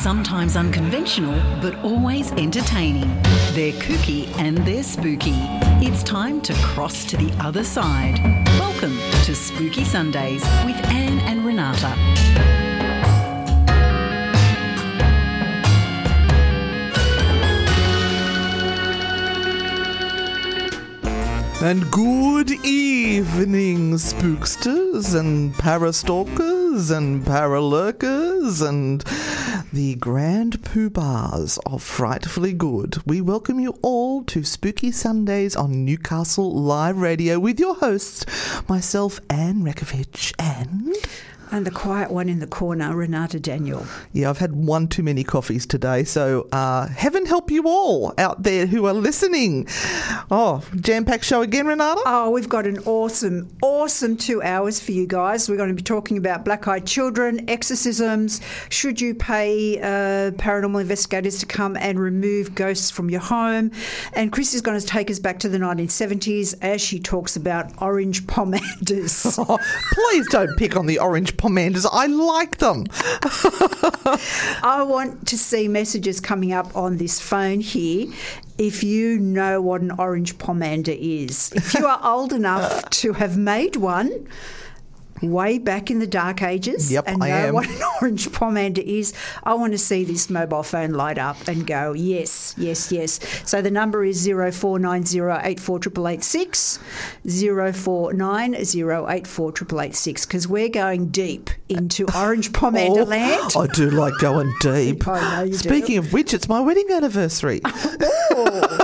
Sometimes unconventional, but always entertaining. They're kooky and they're spooky. It's time to cross to the other side. Welcome to Spooky Sundays with Anne and Renata. And good evening, spooksters and parastalkers and paralurkers and the grand poobahs of Frightfully Good. We welcome you all to Spooky Sundays on Newcastle Live Radio with your hosts, myself, Anne Rekovich, and... And the quiet one in the corner, Renata Daniel. Yeah, I've had one too many coffees today, so uh, heaven help you all out there who are listening. Oh, jam packed show again, Renata? Oh, we've got an awesome, awesome two hours for you guys. We're going to be talking about black eyed children, exorcisms. Should you pay uh, paranormal investigators to come and remove ghosts from your home? And Chris is going to take us back to the 1970s as she talks about orange pomanders. Oh, please don't pick on the orange pomanders. I like them. I want to see messages coming up on this phone here. If you know what an orange pomander is, if you are old enough to have made one, way back in the dark ages Yep, and know am. what an orange pomander is, I want to see this mobile phone light up and go, yes, yes, yes. So the number is 0490848886, 0490848886, because we're going deep into orange pomander oh, land. I do like going deep. I know you do. Speaking of which, it's my wedding anniversary. Oh,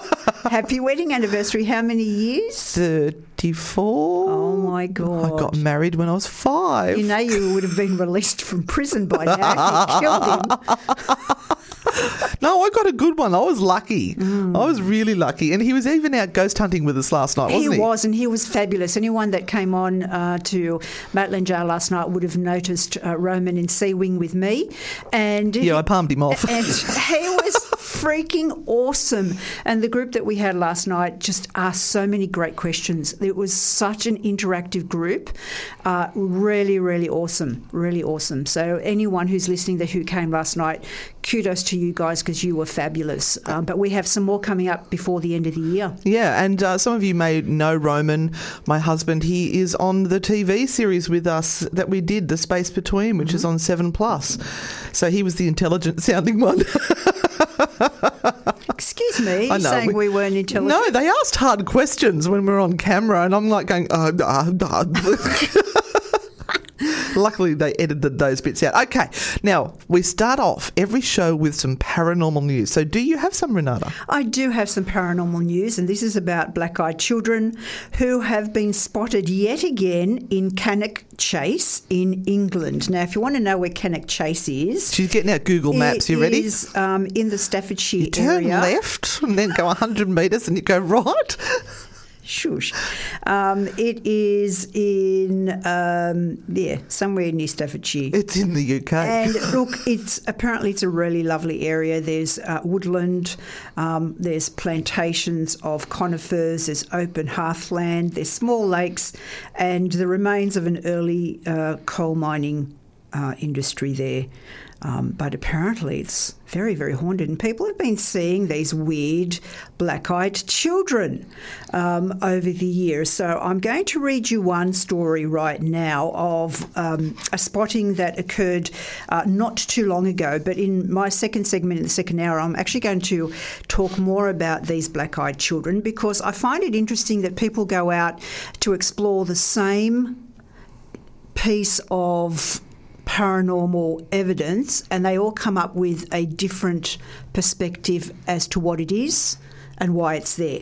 happy wedding anniversary. How many years? 34. Oh my God. I got married when I was five. You know, you would have been released from prison by now. if You killed him. no, I got a good one. I was lucky. I was really lucky. And he was even out ghost hunting with us last night, He wasn't he? was, and he was fabulous. Anyone that came on uh, to Maitland Jail last night would have noticed uh, Roman in C Wing with me. And Yeah, I palmed him off. and he was freaking awesome. And the group that we had last night just asked so many great questions. It was such an interactive group. Uh, really, really awesome. Really awesome. So, anyone who's listening that who came last night, kudos to you guys because you were fabulous. Um, but we have some more coming up before the end of the year. Yeah, and uh, some of you may know Roman, my husband. He is on the TV series with us that we did, The Space Between, which Mm-hmm. is on Seven Plus. So he was the intelligent sounding one. Excuse me, I know, saying we- we, weren't intelligent. no, they asked hard questions when we were on camera, and I'm like going, uh, uh, uh. Luckily, they edited those bits out. Okay, now we start off every show with some paranormal news. So, do you have some, Renata? I do have some paranormal news, and this is about black eyed children who have been spotted yet again in Cannock Chase in England. Now, if you want to know where Cannock Chase is, She's getting out Google Maps. You ready? is, um, in the Staffordshire You turn area. left and then go 100 metres and you go right. Shush. Um, it is in, um, yeah, somewhere near Staffordshire. It's in the UK. And look, it's apparently it's a really lovely area. There's uh, woodland, um, there's plantations of conifers, there's open heathland, there's small lakes, and the remains of an early uh, coal mining uh, industry there. Um, but apparently it's very, very haunted, and people have been seeing these weird black eyed children um, over the years. So I'm going to read you one story right now of um, a spotting that occurred uh, not too long ago. But in my second segment, in the second hour, I'm actually going to talk more about these black eyed children because I find it interesting that people go out to explore the same piece of paranormal evidence and they all come up with a different perspective as to what it is and why it's there.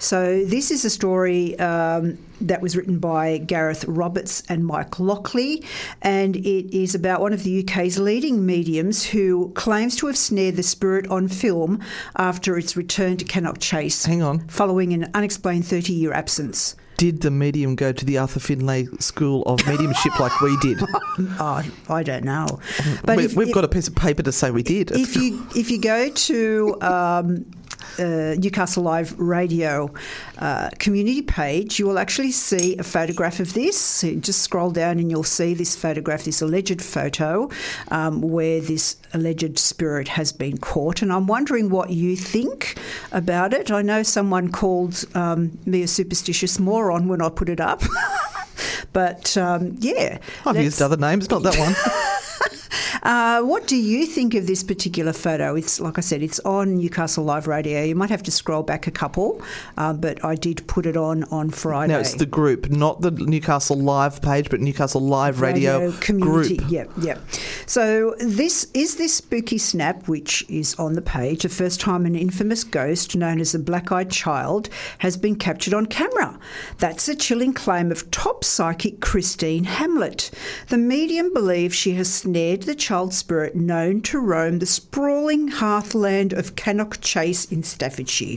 So, this is a story um, that was written by Gareth Roberts and Mike Lockley, and it is about one of the UK's leading mediums who claims to have snared the spirit on film after its return to Cannock Chase. Hang on. Following an unexplained 30 year absence. Did the medium go to the Arthur Findlay School of Mediumship like we did? Oh, I don't know. we, if- we've if- got a piece of paper to say we did. if you if you go to um, uh, Newcastle Live Radio uh, community page, you will actually see a photograph of this. So just scroll down and you'll see this photograph, this alleged photo, um, where this alleged spirit has been caught. And I'm wondering what you think about it. I know someone called um, me a superstitious moron when I put it up. but um, yeah. I've used other names, not that one. uh, what do you think of this particular photo? It's like I said, it's on Newcastle Live Radio. You might have to scroll back a couple, uh, but I did put it on on Friday. no, it's the group, not the Newcastle Live page, but Newcastle Live Radio, community. group. Yep, yep. So this is this spooky snap, which is on the page. The first time an infamous ghost known as the Black-Eyed Child has been captured on camera. That's a chilling claim of top psychic Christine Hamlet. The medium believes she has snared the child spirit known to roam the sprawling hearthland of Cannock Chase in Staffordshire.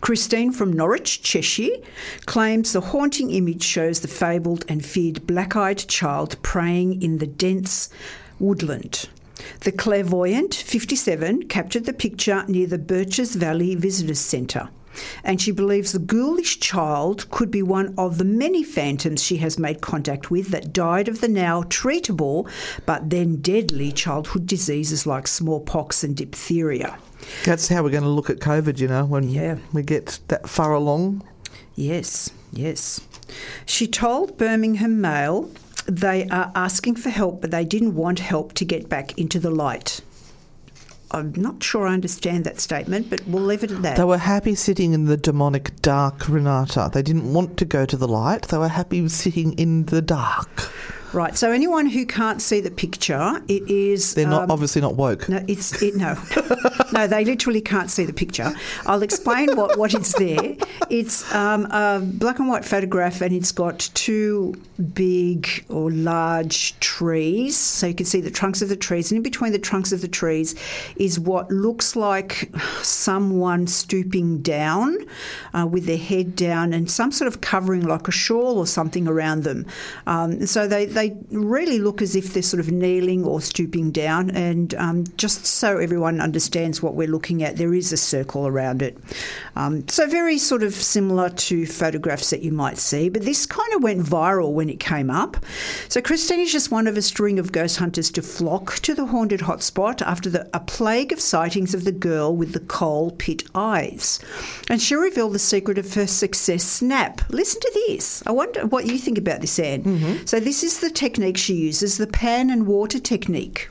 Christine from Northwich, Cheshire, claims the haunting image shows the fabled and feared black eyed child praying in the dense woodland. The clairvoyant, 57, captured the picture near the Birches Valley Visitors Centre. And she believes the ghoulish child could be one of the many phantoms she has made contact with that died of the now treatable but then deadly childhood diseases like smallpox and diphtheria. That's how we're going to look at COVID, you know, when Yeah. we get that far along. Yes, yes. She told Birmingham Mail they are asking for help, but they didn't want help to get back into the light. I'm not sure I understand that statement, but we'll leave it at that. They were happy sitting in the demonic dark, Renata. They didn't want to go to the light. They were happy sitting in the dark. Right. So anyone who can't see the picture, it is. They're not um, obviously not woke. No, it's it, no, no. They literally can't see the picture. I'll explain what what is there. It's um, a black and white photograph, and it's got two big or large trees. So you can see the trunks of the trees, and in between the trunks of the trees is what looks like someone stooping down uh, with their head down and some sort of covering, like a shawl or something around them. Um, so they they really look as if they're sort of kneeling or stooping down. And um, just so everyone understands what we're looking at, there is a circle around it. Um, so very sort of similar to photographs that you might see, but this kind of went viral when it came up. So Christine is just one of a string of ghost hunters to flock to the haunted hotspot after the, a plague of sightings of the girl with the coal pit eyes. And she revealed the secret of her success snap. Listen to this. I wonder what you think about this, Anne. So this is the technique she uses, the pan and water technique.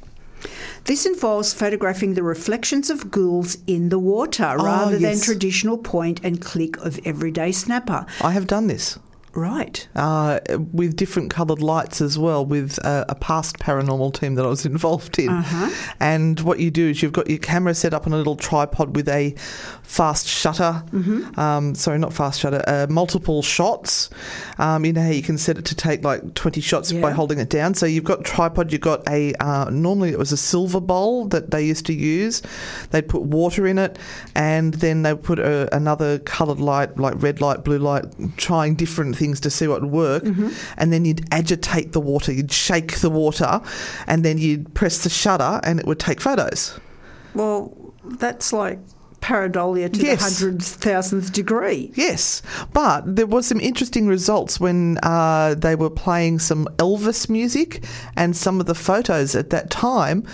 This involves photographing the reflections of ghouls in the water ah, rather than traditional point and click of everyday snapper. I have done this. Right. uh, with different coloured lights as well, with uh, a past paranormal team that I was involved in. And what you do is you've got your camera set up on a little tripod with a fast shutter. Um, sorry, not fast shutter. Uh, multiple shots. Um, you know how you can set it to take like twenty shots by holding it down. So you've got tripod. You've got a uh, normally it was a silver bowl that they used to use. They'd put water in it, and then they put a, another coloured light, like red light, blue light, trying different things to see what would work. Mm-hmm. And then you'd agitate the water. You'd shake the water, and then you'd press the shutter, and it would take photos. Well, that's like pareidolia to Yes. the hundred thousandth degree. Yes, but there was some interesting results when uh, they were playing some Elvis music, and some of the photos at that time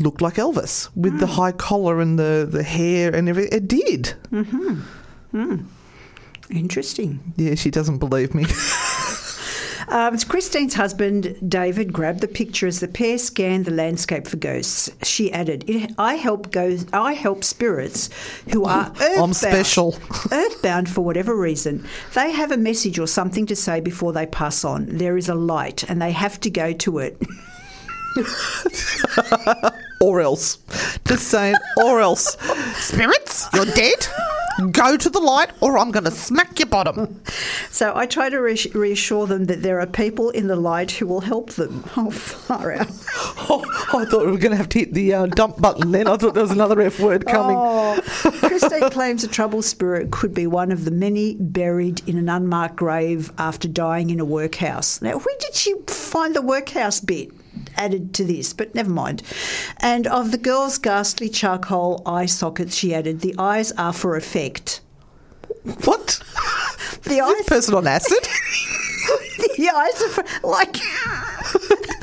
looked like Elvis with the mm. high collar and the, the hair and everything. It did. Mm-hmm. Mm. Interesting. Yeah, she doesn't believe me. Um, it's Christine's husband, David, grabbed the picture as the pair scanned the landscape for ghosts. She added, "It- I help ghosts, I help spirits who are earthbound, I'm special. earthbound for whatever reason. They have a message or something to say before they pass on. There is a light, and they have to go to it. or else. Just saying, or else. Spirits, you're dead. Go to the light, or I'm going to smack your bottom. So I try to reassure them that there are people in the light who will help them. Oh, far out. Oh, I thought we were going to have to hit the uh, dump button then. I thought there was another F word coming. Oh, Christine claims a troubled spirit could be one of the many buried in an unmarked grave after dying in a workhouse. Now, where did she find the workhouse bit? Added to this, but never mind. And of the girl's ghastly charcoal eye sockets, she added, the eyes are for effect. What? The eyes, Person on acid? the eyes are for, like.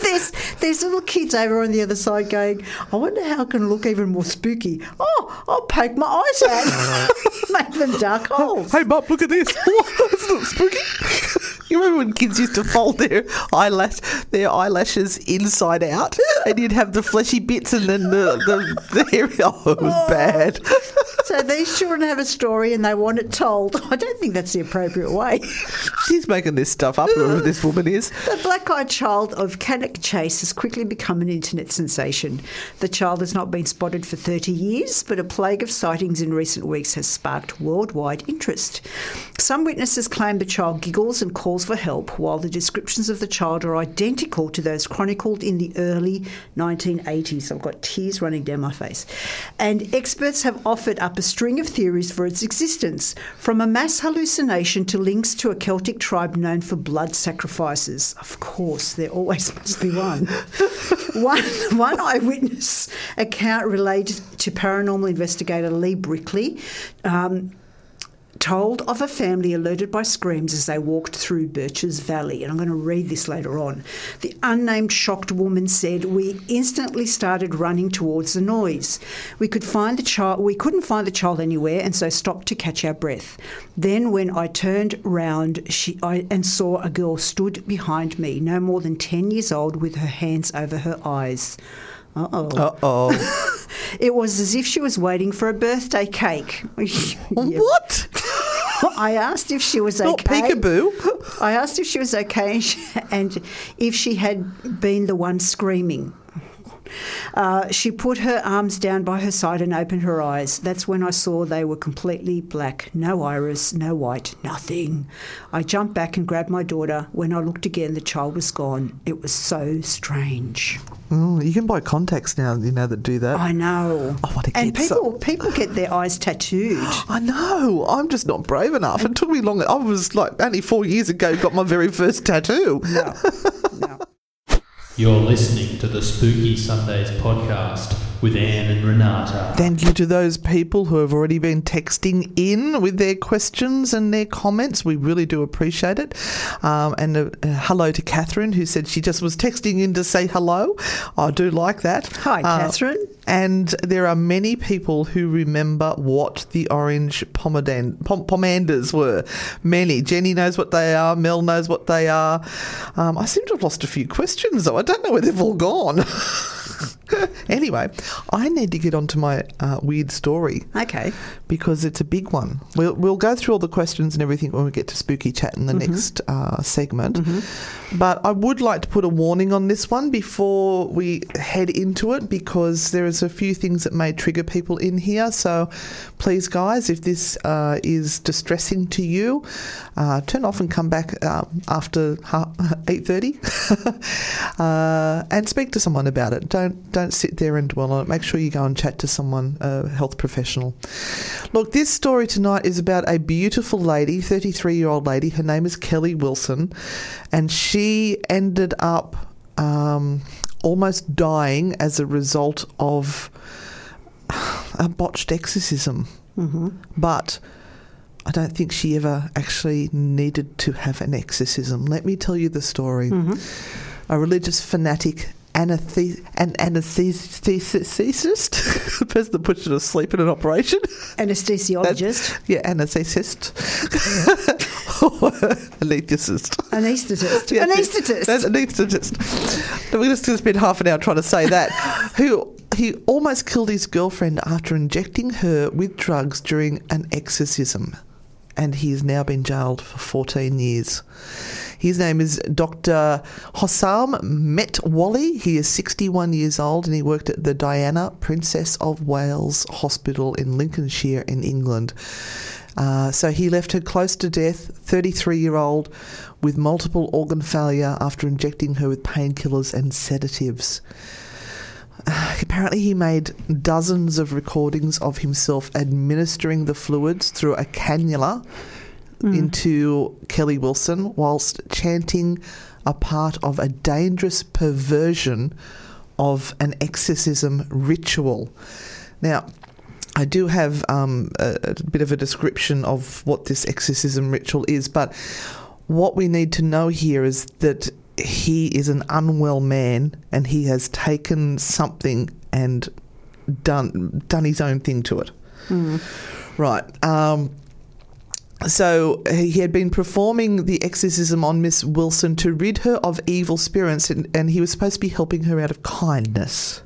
There's, there's little kids over on the other side going, I wonder how I can look even more spooky. Oh, I'll poke my eyes out, make them dark holes. hey, Bob, look at this. It's not spooky. You remember when kids used to fold their eyelash, their eyelashes inside out, and you'd have the fleshy bits and then the the, the. Oh, it was bad. So these children have a story and they want it told. I don't think that's the appropriate way. She's making this stuff up. Whoever this woman is. The black eyed child of Cannock Chase has quickly become an internet sensation. The child has not been spotted for 30 years, but a plague of sightings in recent weeks has sparked worldwide interest. Some witnesses claim the child giggles and calls for help, while the descriptions of the child are identical to those chronicled in the early 1980s. I've got tears running down my face. And experts have offered up a string of theories for its existence, from a mass hallucination to links to a Celtic tribe known for blood sacrifices. Of course, there always must be one. one, one eyewitness account related to paranormal investigator Lee Brickley. Um, told of a family alerted by screams as they walked through Birches Valley. And I'm going to read this later on. The unnamed shocked woman said, "We instantly started running towards the noise. We could find the child. We couldn't find the child anywhere, and so stopped to catch our breath. Then, when I turned round, she I, and saw a girl stood behind me, no more than ten years old, with her hands over her eyes." Uh oh. Uh oh. It was as if she was waiting for a birthday cake. What? I asked if she was Not okay. peekaboo. I asked if she was okay and if she had been the one screaming. Uh, she put her arms down by her side and opened her eyes. That's when I saw they were completely black. No iris, no white, nothing. I jumped back and grabbed my daughter. When I looked again, the child was gone. It was so strange. Mm, you can buy contacts now, you know, that do that. I know. Oh, I wanna and get some. people, people get their eyes tattooed. I know. I'm just not brave enough. It took me long. I was like only four years ago got my very first tattoo. No, no. You're listening to the Spooky Sundays podcast with Anne and Renata. Thank you to those people who have already been texting in with their questions and their comments. We really do appreciate it. Um, and uh, uh, hello to Catherine, who said she just was texting in to say hello. I do like that. Hi, Uh, Catherine. And there are many people who remember what the orange pomadan- pom- pomanders were. Many. Jenny knows what they are. Mel knows what they are. Um, I seem to have lost a few questions, though. I don't know where they've all gone. anyway, I need to get onto my uh, weird story Okay. because it's a big one. We'll, we'll go through all the questions and everything when we get to Spooky Chat in the next uh, segment. But I would like to put a warning on this one before we head into it because there is a few things that may trigger people in here. So please, guys, if this uh, is distressing to you, uh, turn off and come back uh, after eight thirty, uh, and speak to someone about it. Don't don't sit there and dwell on it. Make sure you go and chat to someone, a health professional. Look, this story tonight is about a beautiful lady, 33 year old lady. Her name is Kelly Wilson, and she ended up um, almost dying as a result of a botched exorcism. But I don't think she ever actually needed to have an exorcism. Let me tell you the story. A religious fanatic anesthe- an anesthetist, the person that puts you to sleep in an operation. Anesthesiologist. Yeah, anesthetist. Anesthetist. Anaesthetist. Yeah, Anaesthetist. Anaesthetist. We're just spend half an hour trying to say that. Who he almost killed his girlfriend after injecting her with drugs during an exorcism, and he has now been jailed for 14 years. His name is Dr. Hossam Metwally. He is 61 years old and he worked at the Diana, Princess of Wales Hospital in Lincolnshire in England. Uh, so he left her close to death, 33 year old, with multiple organ failure after injecting her with painkillers and sedatives. Apparently, he made dozens of recordings of himself administering the fluids through a cannula into Kelly Wilson whilst chanting a part of a dangerous perversion of an exorcism ritual. Now, I do have um, a, a bit of a description of what this exorcism ritual is, but what we need to know here is that he is an unwell man and he has taken something and done done his own thing to it. Right. Um, so he had been performing the exorcism on Miss Wilson to rid her of evil spirits, and, and he was supposed to be helping her out of kindness.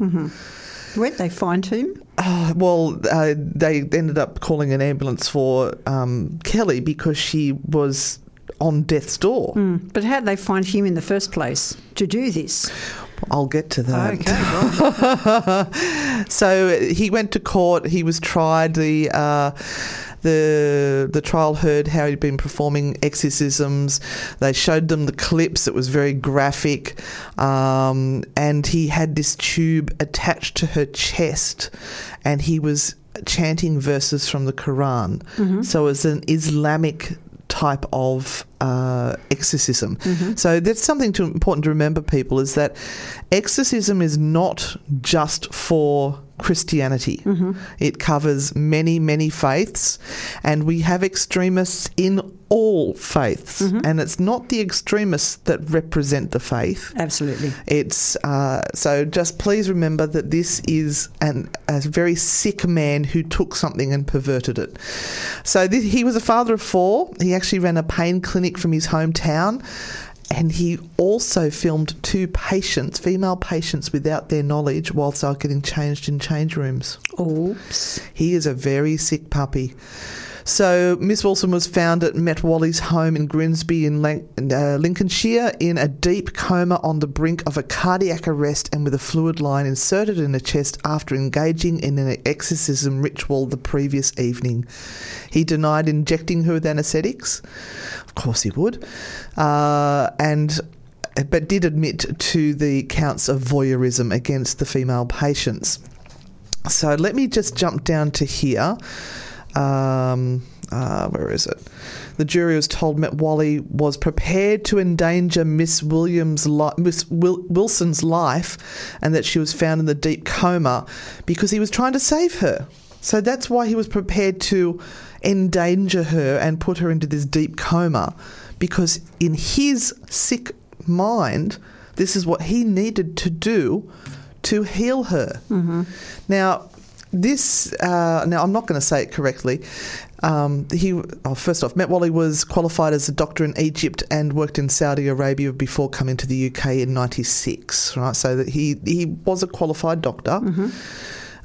Where'd they find him? Uh, well, uh, they ended up calling an ambulance for um, Kelly because she was on death's door. But how'd they find him in the first place to do this? I'll get to that. Okay, right. so he went to court. He was tried. The uh, the the trial heard how he'd been performing exorcisms. They showed them the clips. It was very graphic, um, and he had this tube attached to her chest, and he was chanting verses from the Quran. So it was an Islamic type of uh, exorcism. So that's something to, important to remember, people, is that exorcism is not just for Christianity. It covers many, many faiths, and we have extremists in all faiths, and it's not the extremists that represent the faith. Absolutely. It's uh, so. Just please remember that this is an, a very sick man who took something and perverted it. So this, he was a father of four. He actually ran a pain clinic from his hometown, and he also filmed two patients, female patients, without their knowledge, whilst they were getting changed in change rooms. Oops. He is a very sick puppy. So Miss Wilson was found at Metwally's home in Grimsby in uh, Lincolnshire in a deep coma on the brink of a cardiac arrest and with a fluid line inserted in her chest after engaging in an exorcism ritual the previous evening. He denied injecting her with anaesthetics. Of course he would. Uh, and but did admit to the counts of voyeurism against the female patients. So let me just jump down to here. Um, uh, where is it? The jury was told Metwally was prepared to endanger Miss Williams' li- Miss Wil- Wilson's life, and that she was found in the deep coma because he was trying to save her. So that's why he was prepared to endanger her and put her into this deep coma, because in his sick mind, this is what he needed to do to heal her. Now, this uh, now I'm not going to say it correctly. Um, he oh, first off, Metwally was qualified as a doctor in Egypt and worked in Saudi Arabia before coming to the UK in '96. Right, so that he he was a qualified doctor.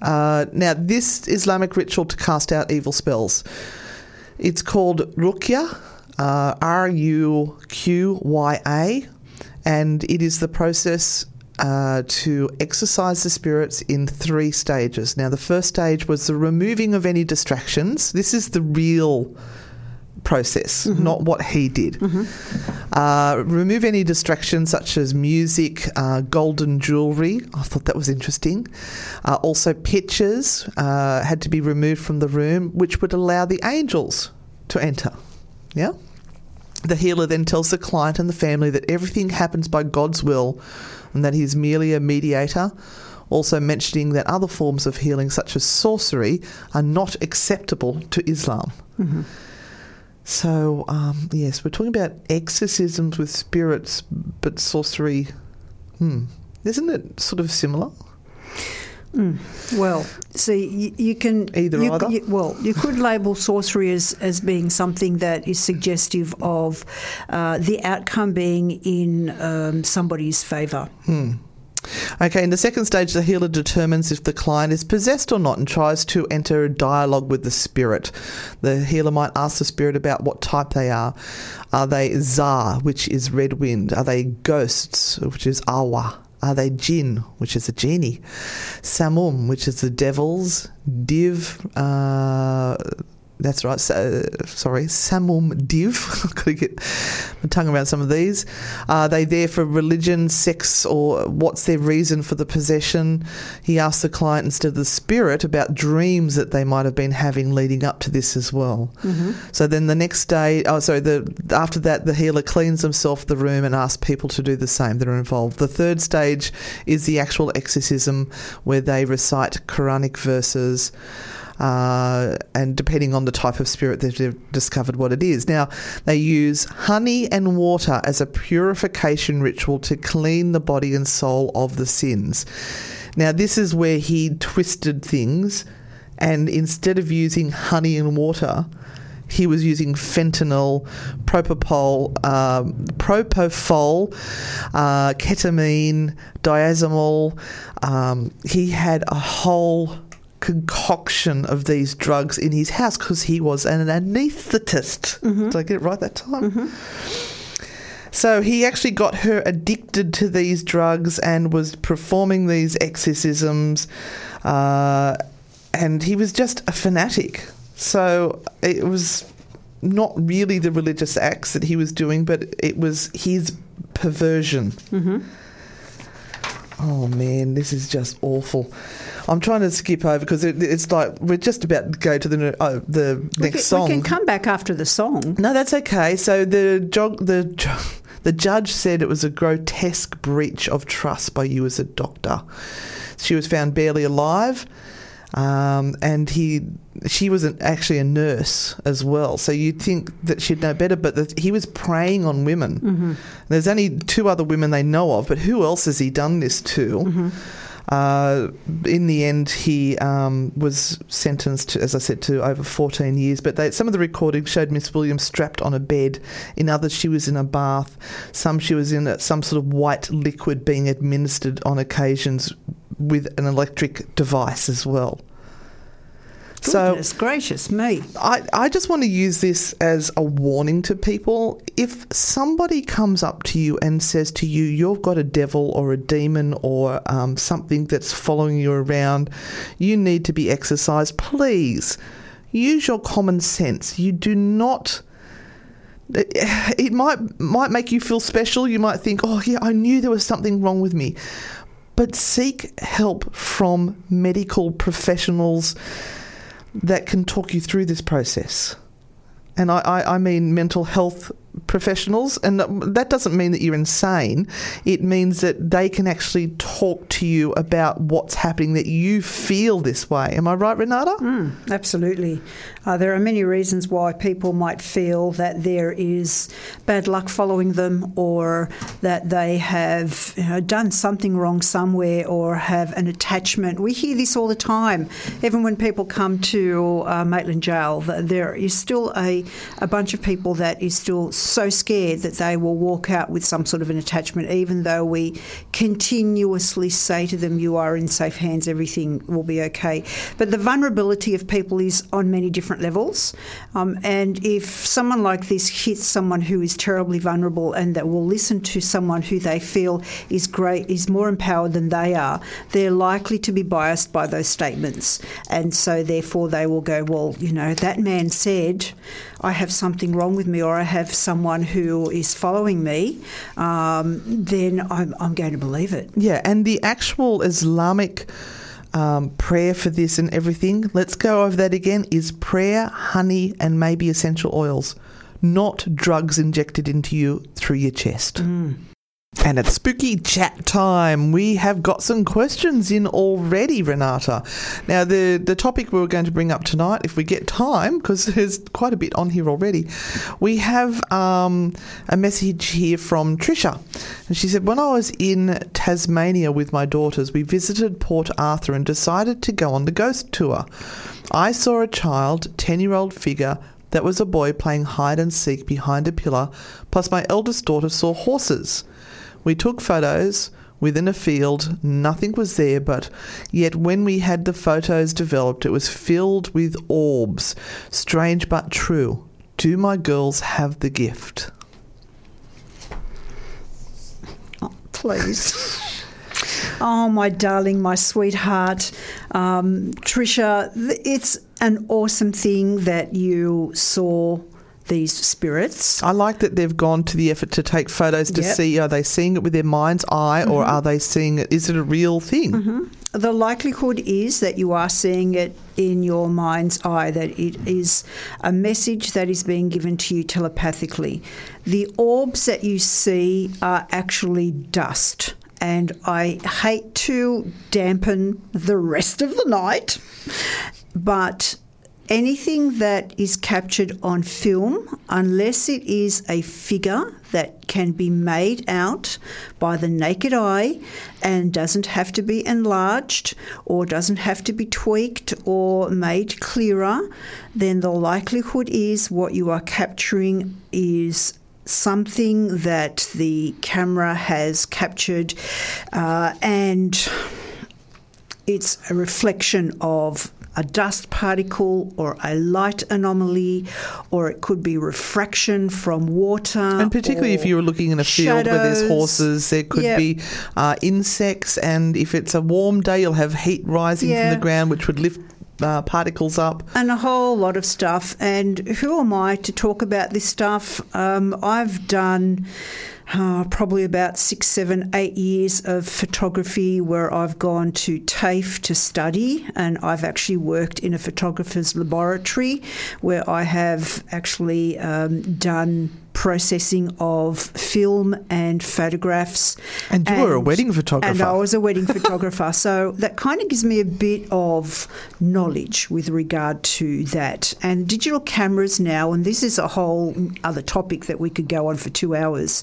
Uh, now, this Islamic ritual to cast out evil spells, it's called ruqya, uh, R U Q Y A, and it is the process uh, to exercise the spirits in three stages. Now, the first stage was the removing of any distractions. This is the real process, not what he did. Uh, remove any distractions such as music, uh, golden jewelry. I thought that was interesting. Uh, also, pictures uh, had to be removed from the room, which would allow the angels to enter. Yeah? The healer then tells the client and the family that everything happens by God's will and that he's merely a mediator, also mentioning that other forms of healing, such as sorcery, are not acceptable to Islam. So, um, yes, we're talking about exorcisms with spirits, but sorcery, hmm, isn't it sort of similar? Well, see, you, you can Either you, either? you- well, you could label sorcery as, as being something that is suggestive of uh, the outcome being in um, somebody's favour. Okay, in the second stage, the healer determines if the client is possessed or not and tries to enter a dialogue with the spirit. The healer might ask the spirit about what type they are. Are they Zar, which is red wind? Are they ghosts, which is Awa? Are they Jinn, which is a genie? Samum, which is the devils? Div, uh, that's right. So, sorry, Samum Div. I've got to get my tongue around some of these. Are they there for religion, sex, or what's their reason for the possession? He asked the client instead of the spirit about dreams that they might have been having leading up to this as well. Mm-hmm. So then the next day, oh, sorry, the after that, the healer cleans himself the room and asks people to do the same that are involved. The third stage is the actual exorcism, where they recite Quranic verses. Uh, and depending on the type of spirit, they've discovered what it is. Now, they use honey and water as a purification ritual to clean the body and soul of the sins. Now, this is where he twisted things, and instead of using honey and water, he was using fentanyl, propofol, um, propofol, uh, ketamine, diazepam. Um, he had a whole concoction of these drugs in his house because he was an anaesthetist. Mm-hmm. Did I get it right that time? Mm-hmm. So he actually got her addicted to these drugs and was performing these exorcisms, uh, and he was just a fanatic. So it was not really the religious acts that he was doing, but it was his perversion. Mm-hmm. Oh man, this is just awful. I'm trying to skip over because it, it's like we're just about to go to the uh, the We next can, song. we can come back after the song. No, that's okay. So the jog, the jo- the judge said it was a grotesque breach of trust by you as a doctor. She was found barely alive, um, and he she was an, actually a nurse as well. So you'd think that she'd know better, but the, he was preying on women. There's only two other women they know of, but who else has he done this to? Uh, in the end, he um, was sentenced, to, as I said, to over 14 years. But they, some of the recordings showed Miss Williams strapped on a bed. In others, she was in a bath. Some she was in a, some sort of white liquid being administered on occasions with an electric device as well. Goodness gracious me. I, I just want to use this as a warning to people. If somebody comes up to you and says to you, you've got a devil or a demon or um, something that's following you around, you need to be exercised, please use your common sense. You do not. It might might make you feel special. You might think, "Oh, yeah, I knew there was something wrong with me," but seek help from medical professionals that can talk you through this process. And I, I, I mean mental health professionals, and that doesn't mean that you're insane. It means that they can actually talk to you about what's happening, that you feel this way. Am I right, Renata? Mm, absolutely. Uh, there are many reasons why people might feel that there is bad luck following them or that they have you know, done something wrong somewhere or have an attachment. We hear this all the time. Even when people come to uh, Maitland Jail, th- there is still a, a bunch of people that is still so scared that they will walk out with some sort of an attachment, even though we continuously say to them, You are in safe hands, everything will be okay. But the vulnerability of people is on many different levels. Um, and if someone like this hits someone who is terribly vulnerable and that will listen to someone who they feel is great, is more empowered than they are, they're likely to be biased by those statements. And so, therefore, they will go, Well, you know, that man said, I have something wrong with me, or I have someone who is following me, um, then I'm, I'm going to believe it. Yeah, and the actual Islamic um, prayer for this and everything, let's go over that again, is prayer, honey, and maybe essential oils, not drugs injected into you through your chest. And it's spooky chat time. We have got some questions in already, Renata. Now, the, the topic we were going to bring up tonight, if we get time, because there's quite a bit on here already, we have um, a message here from Trisha. And she said, When I was in Tasmania with my daughters, we visited Port Arthur and decided to go on the ghost tour. I saw a child, 10 year old figure, that was a boy playing hide and seek behind a pillar, plus my eldest daughter saw horses. We took photos within a field, nothing was there, but yet when we had the photos developed, it was filled with orbs. Strange but true. Do my girls have the gift? Please. Oh, my darling, my sweetheart. Um, Trisha, it's an awesome thing that you saw these spirits. I like that they've gone to the effort to take photos to Yep. see are they seeing it with their mind's eye or mm-hmm. are they seeing it? Is it a real thing? Mm-hmm. The likelihood is that you are seeing it in your mind's eye, that it is a message that is being given to you telepathically. The orbs that you see are actually dust. And I hate to dampen the rest of the night, but anything that is captured on film, unless it is a figure that can be made out by the naked eye and doesn't have to be enlarged or doesn't have to be tweaked or made clearer, then the likelihood is what you are capturing is something that the camera has captured uh, and it's a reflection of a dust particle or a light anomaly, or it could be refraction from water. And particularly if you were looking in a field where there's horses, there could Yep. be uh, insects. And if it's a warm day, you'll have heat rising Yeah. from the ground, which would lift uh, particles up. and a whole lot of stuff. And who am I to talk about this stuff? Um, I've done uh, probably about six, seven, eight years of photography where I've gone to TAFE to study, and I've actually worked in a photographer's laboratory where I have actually um, done processing of film and photographs. And you were a wedding photographer. And. I was a wedding photographer. So that kind of gives me a bit of knowledge with regard to that. And digital cameras now, and this is a whole other topic that we could go on for two hours,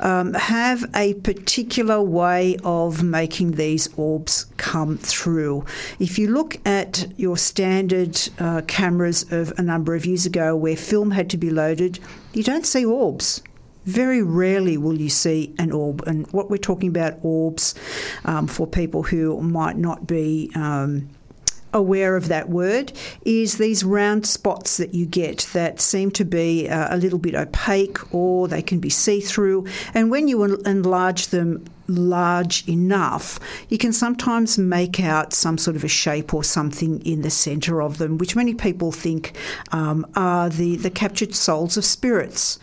um, have a particular way of making these orbs come through. If you look at your standard uh, cameras of a number of years ago where film had to be loaded, you don't see orbs. Very rarely will you see an orb, and what we're talking about orbs um, for people who might not be. Um, aware of that word is these round spots that you get that seem to be uh, a little bit opaque or they can be see through. And when you enlarge them large enough, you can sometimes make out some sort of a shape or something in the centre of them, which many people think um, are the, the captured souls of spirits.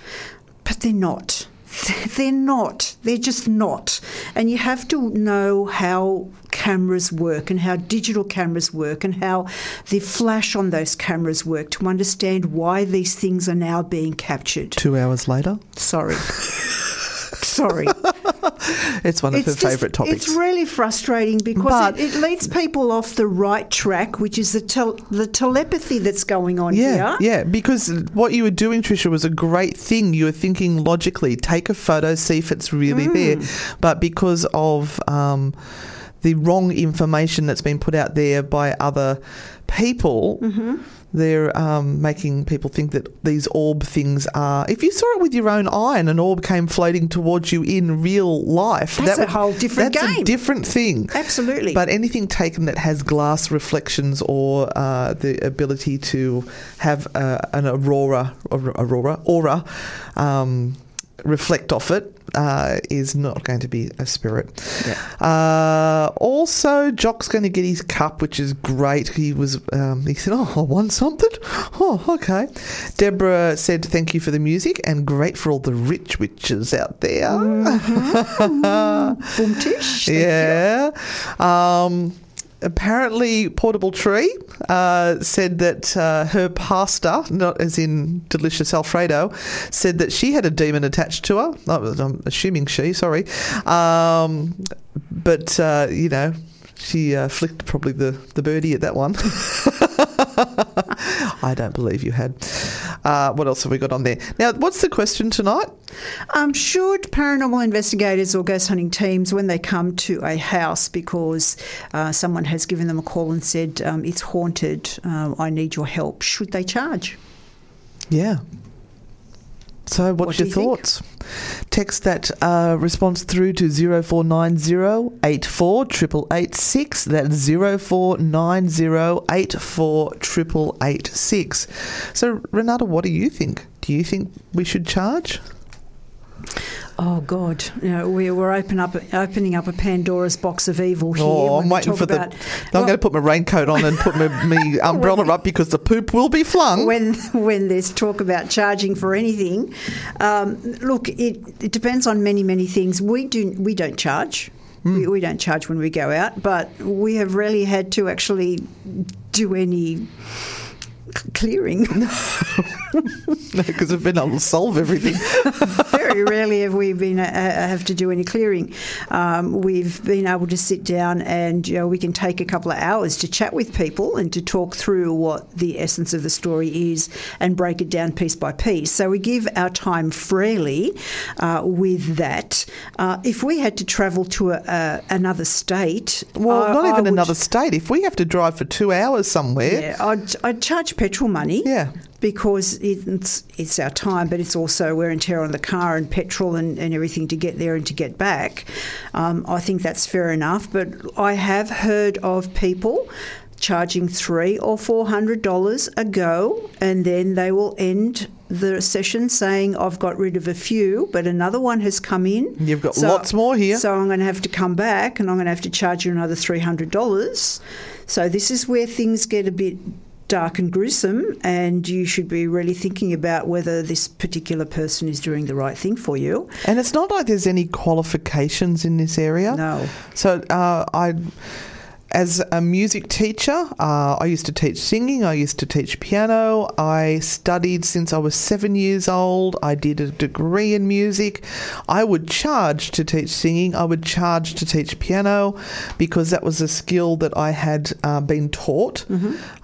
But they're not. They're not. They're just not. And you have to know how cameras work and how digital cameras work and how the flash on those cameras work to understand why these things are now being captured. Two hours later, Sorry. Sorry. it's one of her just- favourite topics. It's really frustrating because it, it leads people off the right track, which is the tel- the telepathy that's going on Yeah, here. yeah, because what you were doing, Trisha, was a great thing. You were thinking logically, take a photo, see if it's really there. But because of um, the wrong information that's been put out there by other people, they're um, making people think that these orb things are. If you saw it with your own eye and an orb came floating towards you in real life, That's that a whole different that's game. a different thing. Absolutely. But anything taken that has glass reflections or uh, the ability to have uh, an aurora, aurora, aura, um, reflect off it uh, is not going to be a spirit. Uh, also, Jock's going to get his cup, which is great. He was, um, he said, "Oh, I won something." Oh, okay. Deborah said, "Thank you for the music and great for all the rich witches out there." Thank you. Yeah. Um, apparently, Portable Tree uh, said that uh, her pastor, not as in delicious Alfredo, said that she had a demon attached to her. Oh, I'm assuming she, sorry. Um, but, uh, you know, she uh, flicked probably the, the birdie at that one. I don't believe you had. Uh, what else have we got on there? Now, what's the question tonight? Um, should paranormal investigators or ghost hunting teams, when they come to a house because uh, someone has given them a call and said um, it's haunted, um, I need your help, should they charge? Yeah. So, what's What your you think? thoughts? Text that uh, response through to 0490 84 886. That's 0490 84 886. So, Renata, what do you think? Do you think we should charge? Oh God! You know, we, we're open up, opening up a Pandora's box of evil here. Oh, I'm waiting for the. about- I'm going to put my raincoat on and put my, my umbrella up because the poop will be flung. when when there's talk about charging for anything. Um, look, it, it depends on many many things. We do we don't charge. Hmm. We, we don't charge when we go out, but we have rarely had to actually do any clearing. because I've been able to solve everything. Very rarely have we been uh, have to do any clearing. Um, we've been able to sit down and you know we can take a couple of hours to chat with people and to talk through what the essence of the story is and break it down piece by piece. So we give our time freely uh, with that. Uh, if we had to travel to a, a, another state, Well, not even would- another state. If we have to drive for two hours somewhere, Yeah, I'd, I'd charge petrol money. Yeah. Because it's it's our time, but it's also wear and tear on the car and petrol and, and everything to get there and to get back. Um, I think that's fair enough. But I have heard of people charging three or four hundred dollars a go, and then they will end the session saying, "I've got rid of a few, but another one has come in. You've got lots more here." So I'm going to have to come back, and I'm going to have to charge you another three hundred dollars. So this is where things get a bit dark and gruesome, and you should be really thinking about whether this particular person is doing the right thing for you. and it's not like there's any qualifications in this area. No. So uh, I. As a music teacher, uh, I used to teach singing, I used to teach piano. I studied since I was seven years old. I did a degree in music. I would charge to teach singing, I would charge to teach piano because that was a skill that I had uh, been taught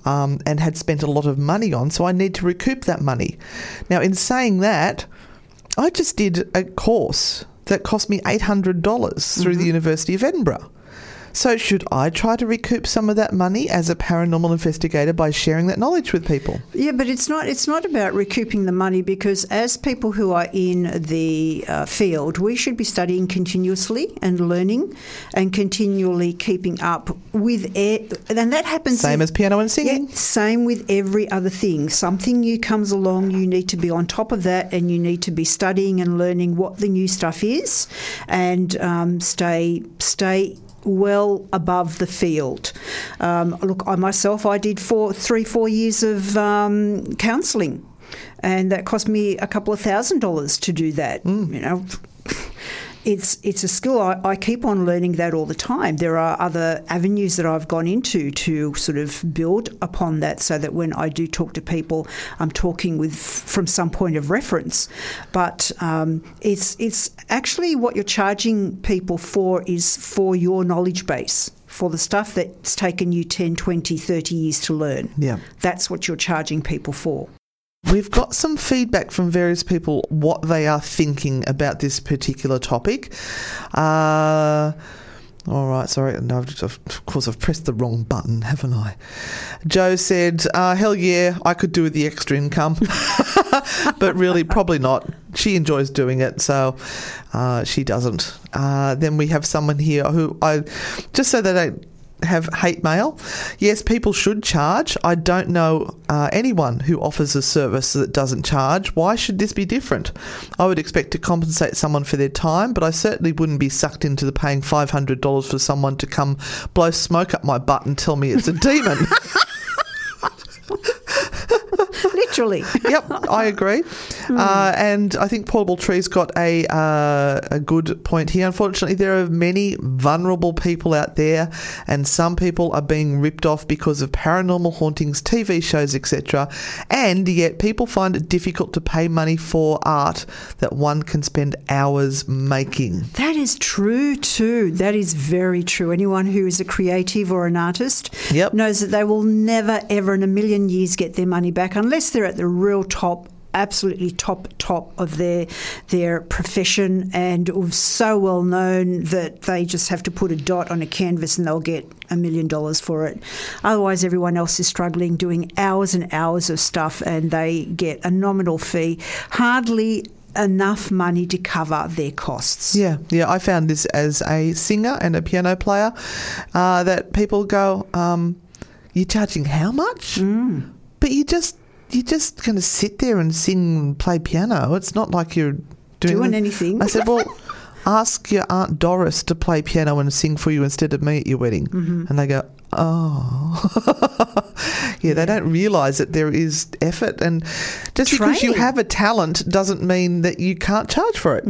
um, and had spent a lot of money on. So I need to recoup that money. Now, in saying that, I just did a course that cost me $800 through the University of Edinburgh. So, should I try to recoup some of that money as a paranormal investigator by sharing that knowledge with people? Yeah, but it's not. It's not about recouping the money because as people who are in the uh, field, we should be studying continuously and learning, and continually keeping up with it. And that happens. Same in- as piano and singing? Yeah, same with every other thing. Something new comes along, you need to be on top of that, and you need to be studying and learning what the new stuff is, and um, stay stay well above the field. Um, look, I myself, I did four, three, four years of um, counselling, and that cost me a couple of thousand dollars to do that. You know. It's it's a skill I, I keep on learning that all the time. There are other avenues that I've gone into to sort of build upon that, so that when I do talk to people, I'm talking with from some point of reference. But um, it's it's actually what you're charging people for is for your knowledge base. For the stuff that's taken you 10, 20, 30 years to learn. Yeah. That's what you're charging people for. We've got some feedback from various people what they are thinking about this particular topic. Uh, all right, sorry. No, of course, I've pressed the wrong button, haven't I? Joe said, uh, hell yeah, I could do with the extra income. but really, probably not. She enjoys doing it, so uh, she doesn't. Uh, then we have someone here who I, just so they don't have hate mail. Yes, people should charge. I don't know uh, anyone who offers a service that doesn't charge. Why should this be different? I would expect to compensate someone for their time, but I certainly wouldn't be sucked into the paying $500 for someone to come blow smoke up my butt and tell me it's a demon. Literally. yep, I agree. Uh, and I think Portable Tree's got a uh, a good point here. Unfortunately, there are many vulnerable people out there, and some people are being ripped off because of paranormal hauntings, TV shows, etc. And yet, people find it difficult to pay money for art that one can spend hours making. That is true too. That is very true. Anyone who is a creative or an artist Yep. knows that they will never, ever in a million years get their money back unless they're at the real top. Absolutely top top of their their profession and so well known that they just have to put a dot on a canvas and they'll get a million dollars for it. Otherwise, everyone else is struggling doing hours and hours of stuff and they get a nominal fee, hardly enough money to cover their costs. Yeah, yeah. I found this as a singer and a piano player uh, that people go, um, "You're charging how much?" Mm. But you just you're just going to sit there and sing and play piano. It's not like you're doing the- anything. I said, well, ask your Aunt Doris to play piano and sing for you instead of me at your wedding. Mm-hmm. And they go, oh. yeah, they don't realise that there is effort. And just because you have a talent doesn't mean that you can't charge for it.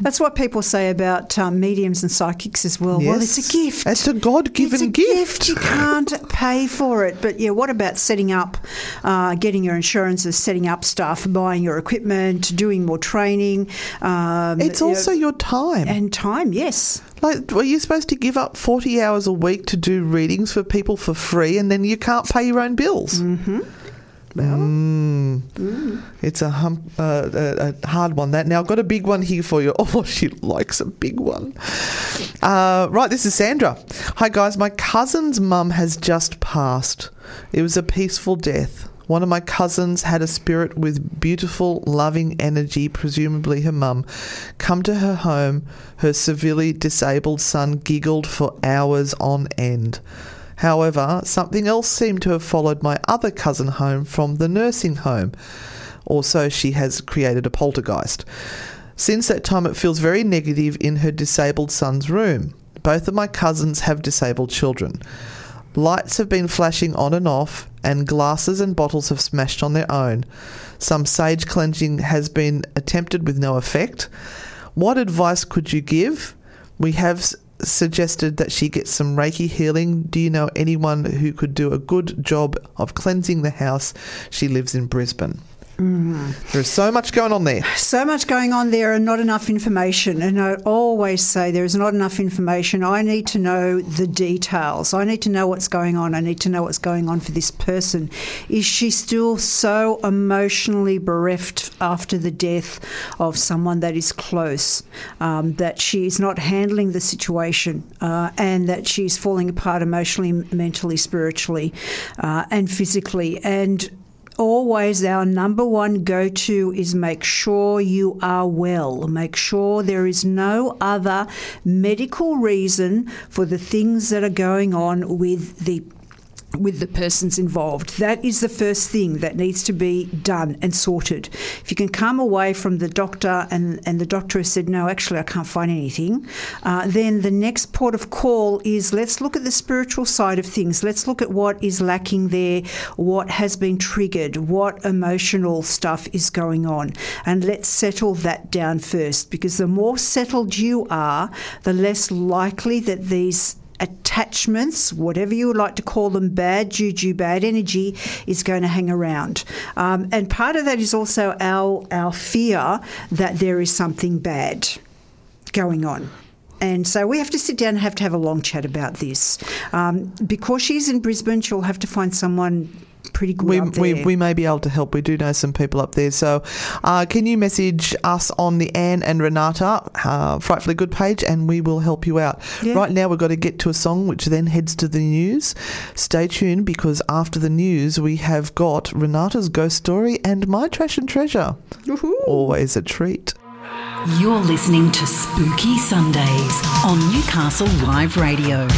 That's what people say about um, mediums and psychics as well. Well, it's a gift. It's a God It's given a gift. You can't pay for it. But yeah, what about setting up, uh, getting your insurances, setting up stuff, buying your equipment, doing more training? Um, It's you know, also your time. and time. Yes. Like, were you supposed to give up 40 hours a week to do readings for people for free and then you can't pay your own bills? Mm-hmm. Mm. It's a, hum, uh, a, a hard one, that. Now, I've got a big one here for you. Oh, she likes a big one. Uh, right, this is Sandra. Hi, guys. My cousin's mum has just passed. It was a peaceful death. One of my cousins had a spirit with beautiful, loving energy, presumably her mum, come to her home. Her severely disabled son giggled for hours on end. However, something else seemed to have followed my other cousin home from the nursing home. Also, she has created a poltergeist. Since that time, it feels very negative in her disabled son's room. Both of my cousins have disabled children. Lights have been flashing on and off, and glasses and bottles have smashed on their own. Some sage cleansing has been attempted with no effect. What advice could you give? We have suggested that she get some Reiki healing. Do you know anyone who could do a good job of cleansing the house? She lives in Brisbane. There's so much going on there. So much going on there and not enough information. And I always say there is not enough information. I need to know the details. I need to know what's going on. I need to know what's going on for this person. Is she still so emotionally bereft after the death of someone that is close um, that she is not handling the situation uh, and that she's falling apart emotionally, mentally, spiritually, uh, and physically? And always our number one go to is make sure you are well. Make sure there is no other medical reason for the things that are going on with the with the persons involved. That is the first thing that needs to be done and sorted. If you can come away from the doctor and, and the doctor has said, no, actually, I can't find anything, uh, then the next port of call is let's look at the spiritual side of things. Let's look at what is lacking there, what has been triggered, what emotional stuff is going on, and let's settle that down first because the more settled you are, the less likely that these attachments, whatever you would like to call them, bad juju, bad energy, is going to hang around. Um, and part of that is also our our fear that there is something bad going on. And so we have to sit down and have to have a long chat about this. Um, because she's in Brisbane, she'll have to find someone pretty good We, up there. we, we may be able to help. We do know some people up there. So, uh, can you message us on the Anne and Renata uh, Frightfully Good page and we will help you out. Yeah. Right now, we've got to get to a song which then heads to the news. Stay tuned because after the news, we have got Renata's ghost story and my trash and treasure. Always a treat. You're listening to Spooky Sundays on Newcastle Live Radio.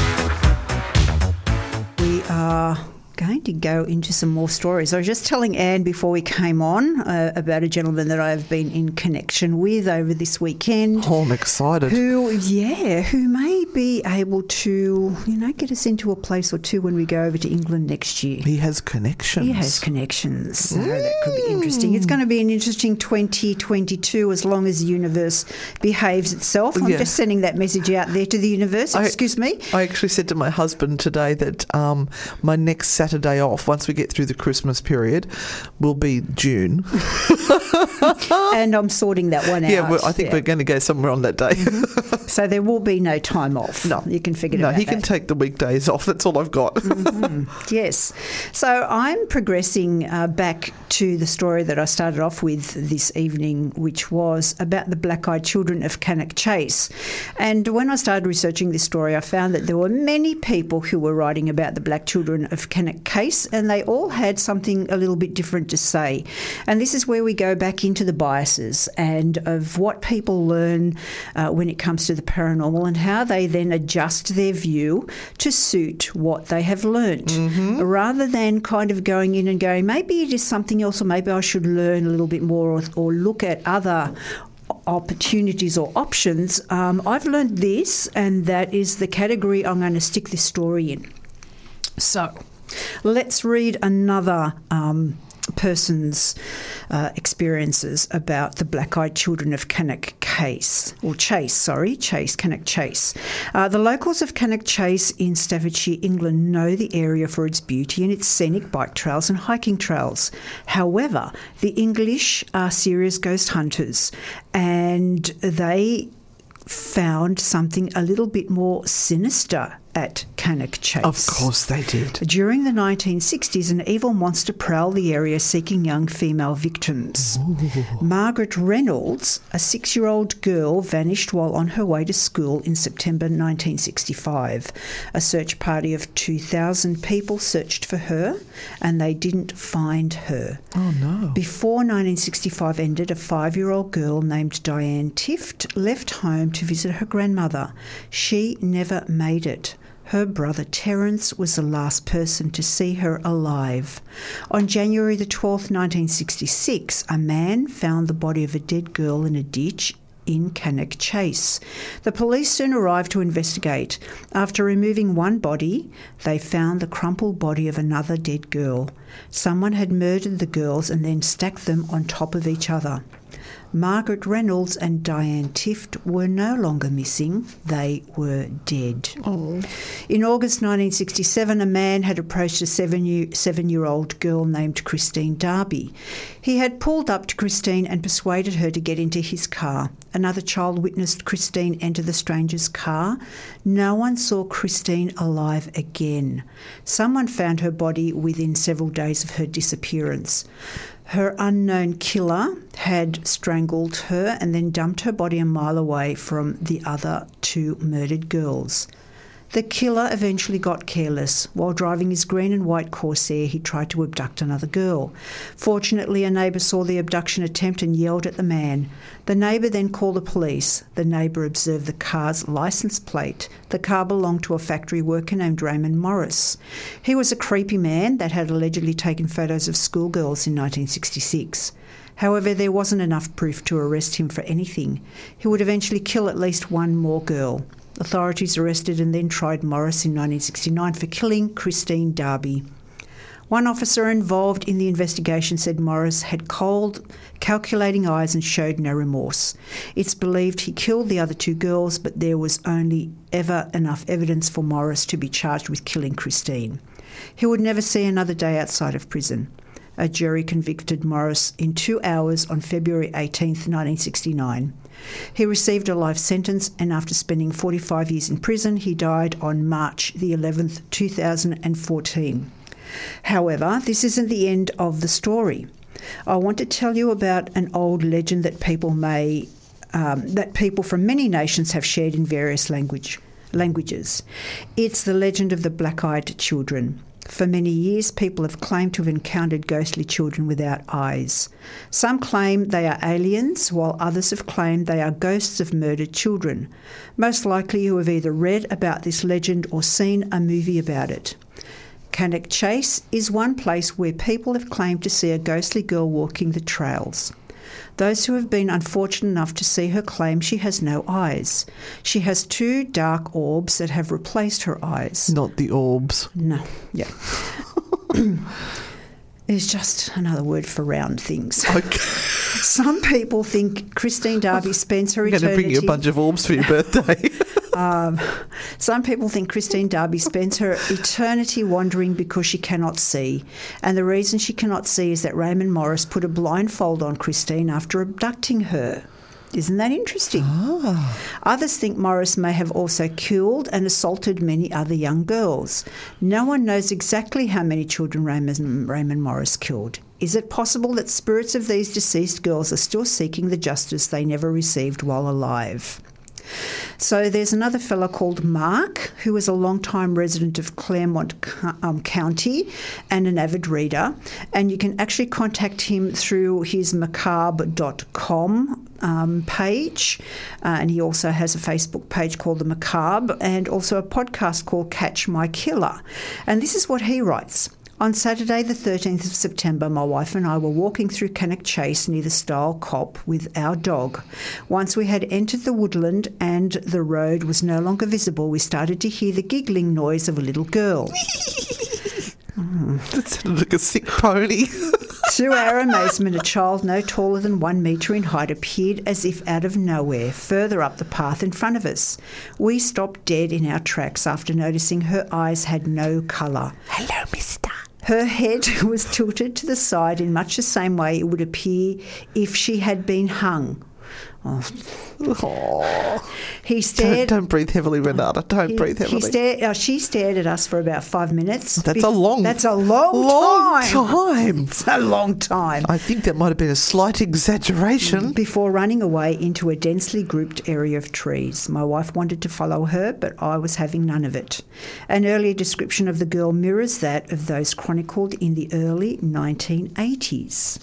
We are going to go into some more stories. I was just telling Anne before we came on uh, about a gentleman that I've been in connection with over this weekend. Oh, I'm excited. Who, yeah, who may be able to, you know, get us into a place or two when we go over to England next year. He has connections. He has connections, so that could be interesting. It's going to be an interesting 2022 as long as the universe behaves itself. I'm Yeah. just sending that message out there to the universe. I- Excuse me. I actually said to my husband today that um, my next Saturday off, once we get through the Christmas period, will be June. and I'm sorting that one out. Yeah, well, I think Yeah. we're going to go somewhere on that day. So there will be no time off. No. you can figure no, out No, he can that. take the weekdays off. That's all I've got. Yes. So I'm progressing uh, back to the story that I started off with this evening, which was about the black eyed children of Cannock Chase. And when I started researching this story, I found that there were many people who were writing about the black children of Cannock Case, and they all had something a little bit different to say. And this is where we go back into the biases and of what people learn uh, when it comes to the paranormal and how they then adjust their view to suit what they have learnt rather than kind of going in and going, maybe it is something else, or maybe I should learn a little bit more or, or look at other opportunities or options, um, I've learned this, and that is the category I'm going to stick this story in. So, let's read another. Um, person's uh, experiences about the black-eyed children of Cannock Case or Chase, sorry, Chase Cannock Chase. Uh, the locals of Cannock Chase in Staffordshire, England, know the area for its beauty and its scenic bike trails and hiking trails. However, the English are serious ghost hunters, and they found something a little bit more sinister at Cannock Chase. Of course they did. During the 1960s, an evil monster prowled the area seeking young female victims. Margaret Reynolds, a six year old girl, vanished while on her way to school in September 1965. A search party of 2,000 people searched for her and they didn't find her. Oh no. Before 1965 ended, a five year old girl named Diane Tift left home to visit her grandmother. She never made it. Her brother Terence was the last person to see her alive. On January the 12th, 1966, a man found the body of a dead girl in a ditch in Cannock Chase. The police soon arrived to investigate. After removing one body, they found the crumpled body of another dead girl. Someone had murdered the girls and then stacked them on top of each other. Margaret Reynolds and Diane Tift were no longer missing, they were dead. Oh. In August 1967, a man had approached a seven year, seven year old girl named Christine Darby. He had pulled up to Christine and persuaded her to get into his car. Another child witnessed Christine enter the stranger's car. No one saw Christine alive again. Someone found her body within several days of her disappearance. Her unknown killer had strangled her and then dumped her body a mile away from the other two murdered girls. The killer eventually got careless. While driving his green and white Corsair, he tried to abduct another girl. Fortunately, a neighbour saw the abduction attempt and yelled at the man. The neighbour then called the police. The neighbour observed the car's license plate. The car belonged to a factory worker named Raymond Morris. He was a creepy man that had allegedly taken photos of schoolgirls in 1966. However, there wasn't enough proof to arrest him for anything. He would eventually kill at least one more girl. Authorities arrested and then tried Morris in 1969 for killing Christine Darby. One officer involved in the investigation said Morris had cold, calculating eyes and showed no remorse. It's believed he killed the other two girls, but there was only ever enough evidence for Morris to be charged with killing Christine. He would never see another day outside of prison. A jury convicted Morris in two hours on February 18, 1969. He received a life sentence, and after spending 45 years in prison, he died on March the 11th, 2014. However, this isn't the end of the story. I want to tell you about an old legend that people may um, that people from many nations have shared in various language languages. It's the legend of the black-eyed children. For many years, people have claimed to have encountered ghostly children without eyes. Some claim they are aliens, while others have claimed they are ghosts of murdered children. Most likely, you have either read about this legend or seen a movie about it. Cannock Chase is one place where people have claimed to see a ghostly girl walking the trails. Those who have been unfortunate enough to see her claim she has no eyes. She has two dark orbs that have replaced her eyes. Not the orbs. No, yeah. It's just another word for round things. Okay. Some people think Christine Darby spends her I'm going to eternity. bring you a bunch of orbs for your birthday. Um, some people think Christine Darby spends her eternity wandering because she cannot see. And the reason she cannot see is that Raymond Morris put a blindfold on Christine after abducting her. Isn't that interesting? Others think Morris may have also killed and assaulted many other young girls. No one knows exactly how many children Raymond, Raymond Morris killed. Is it possible that spirits of these deceased girls are still seeking the justice they never received while alive? So there's another fellow called Mark, who is a long-time resident of Claremont um, County and an avid reader. And you can actually contact him through his macabre.com um, page. Uh, and he also has a Facebook page called The Macabre and also a podcast called Catch My Killer. And this is what he writes. On Saturday, the 13th of September, my wife and I were walking through Cannock Chase near the Stile Cop with our dog. Once we had entered the woodland and the road was no longer visible, we started to hear the giggling noise of a little girl. That sounded like a sick pony. to our amazement, a child no taller than one metre in height appeared as if out of nowhere, further up the path in front of us. We stopped dead in our tracks after noticing her eyes had no colour. Hello, mister. Her head was tilted to the side in much the same way it would appear if she had been hung. Oh. He Don't, stared. don't breathe heavily, Renata. Don't he- breathe he heavily. stared, uh, she stared at us for about five minutes. That's a long, That's a long, long time. time. A long time. I think that might have been a slight exaggeration. Before running away into a densely grouped area of trees. My wife wanted to follow her, but I was having none of it. An earlier description of the girl mirrors that of those chronicled in the early 1980s.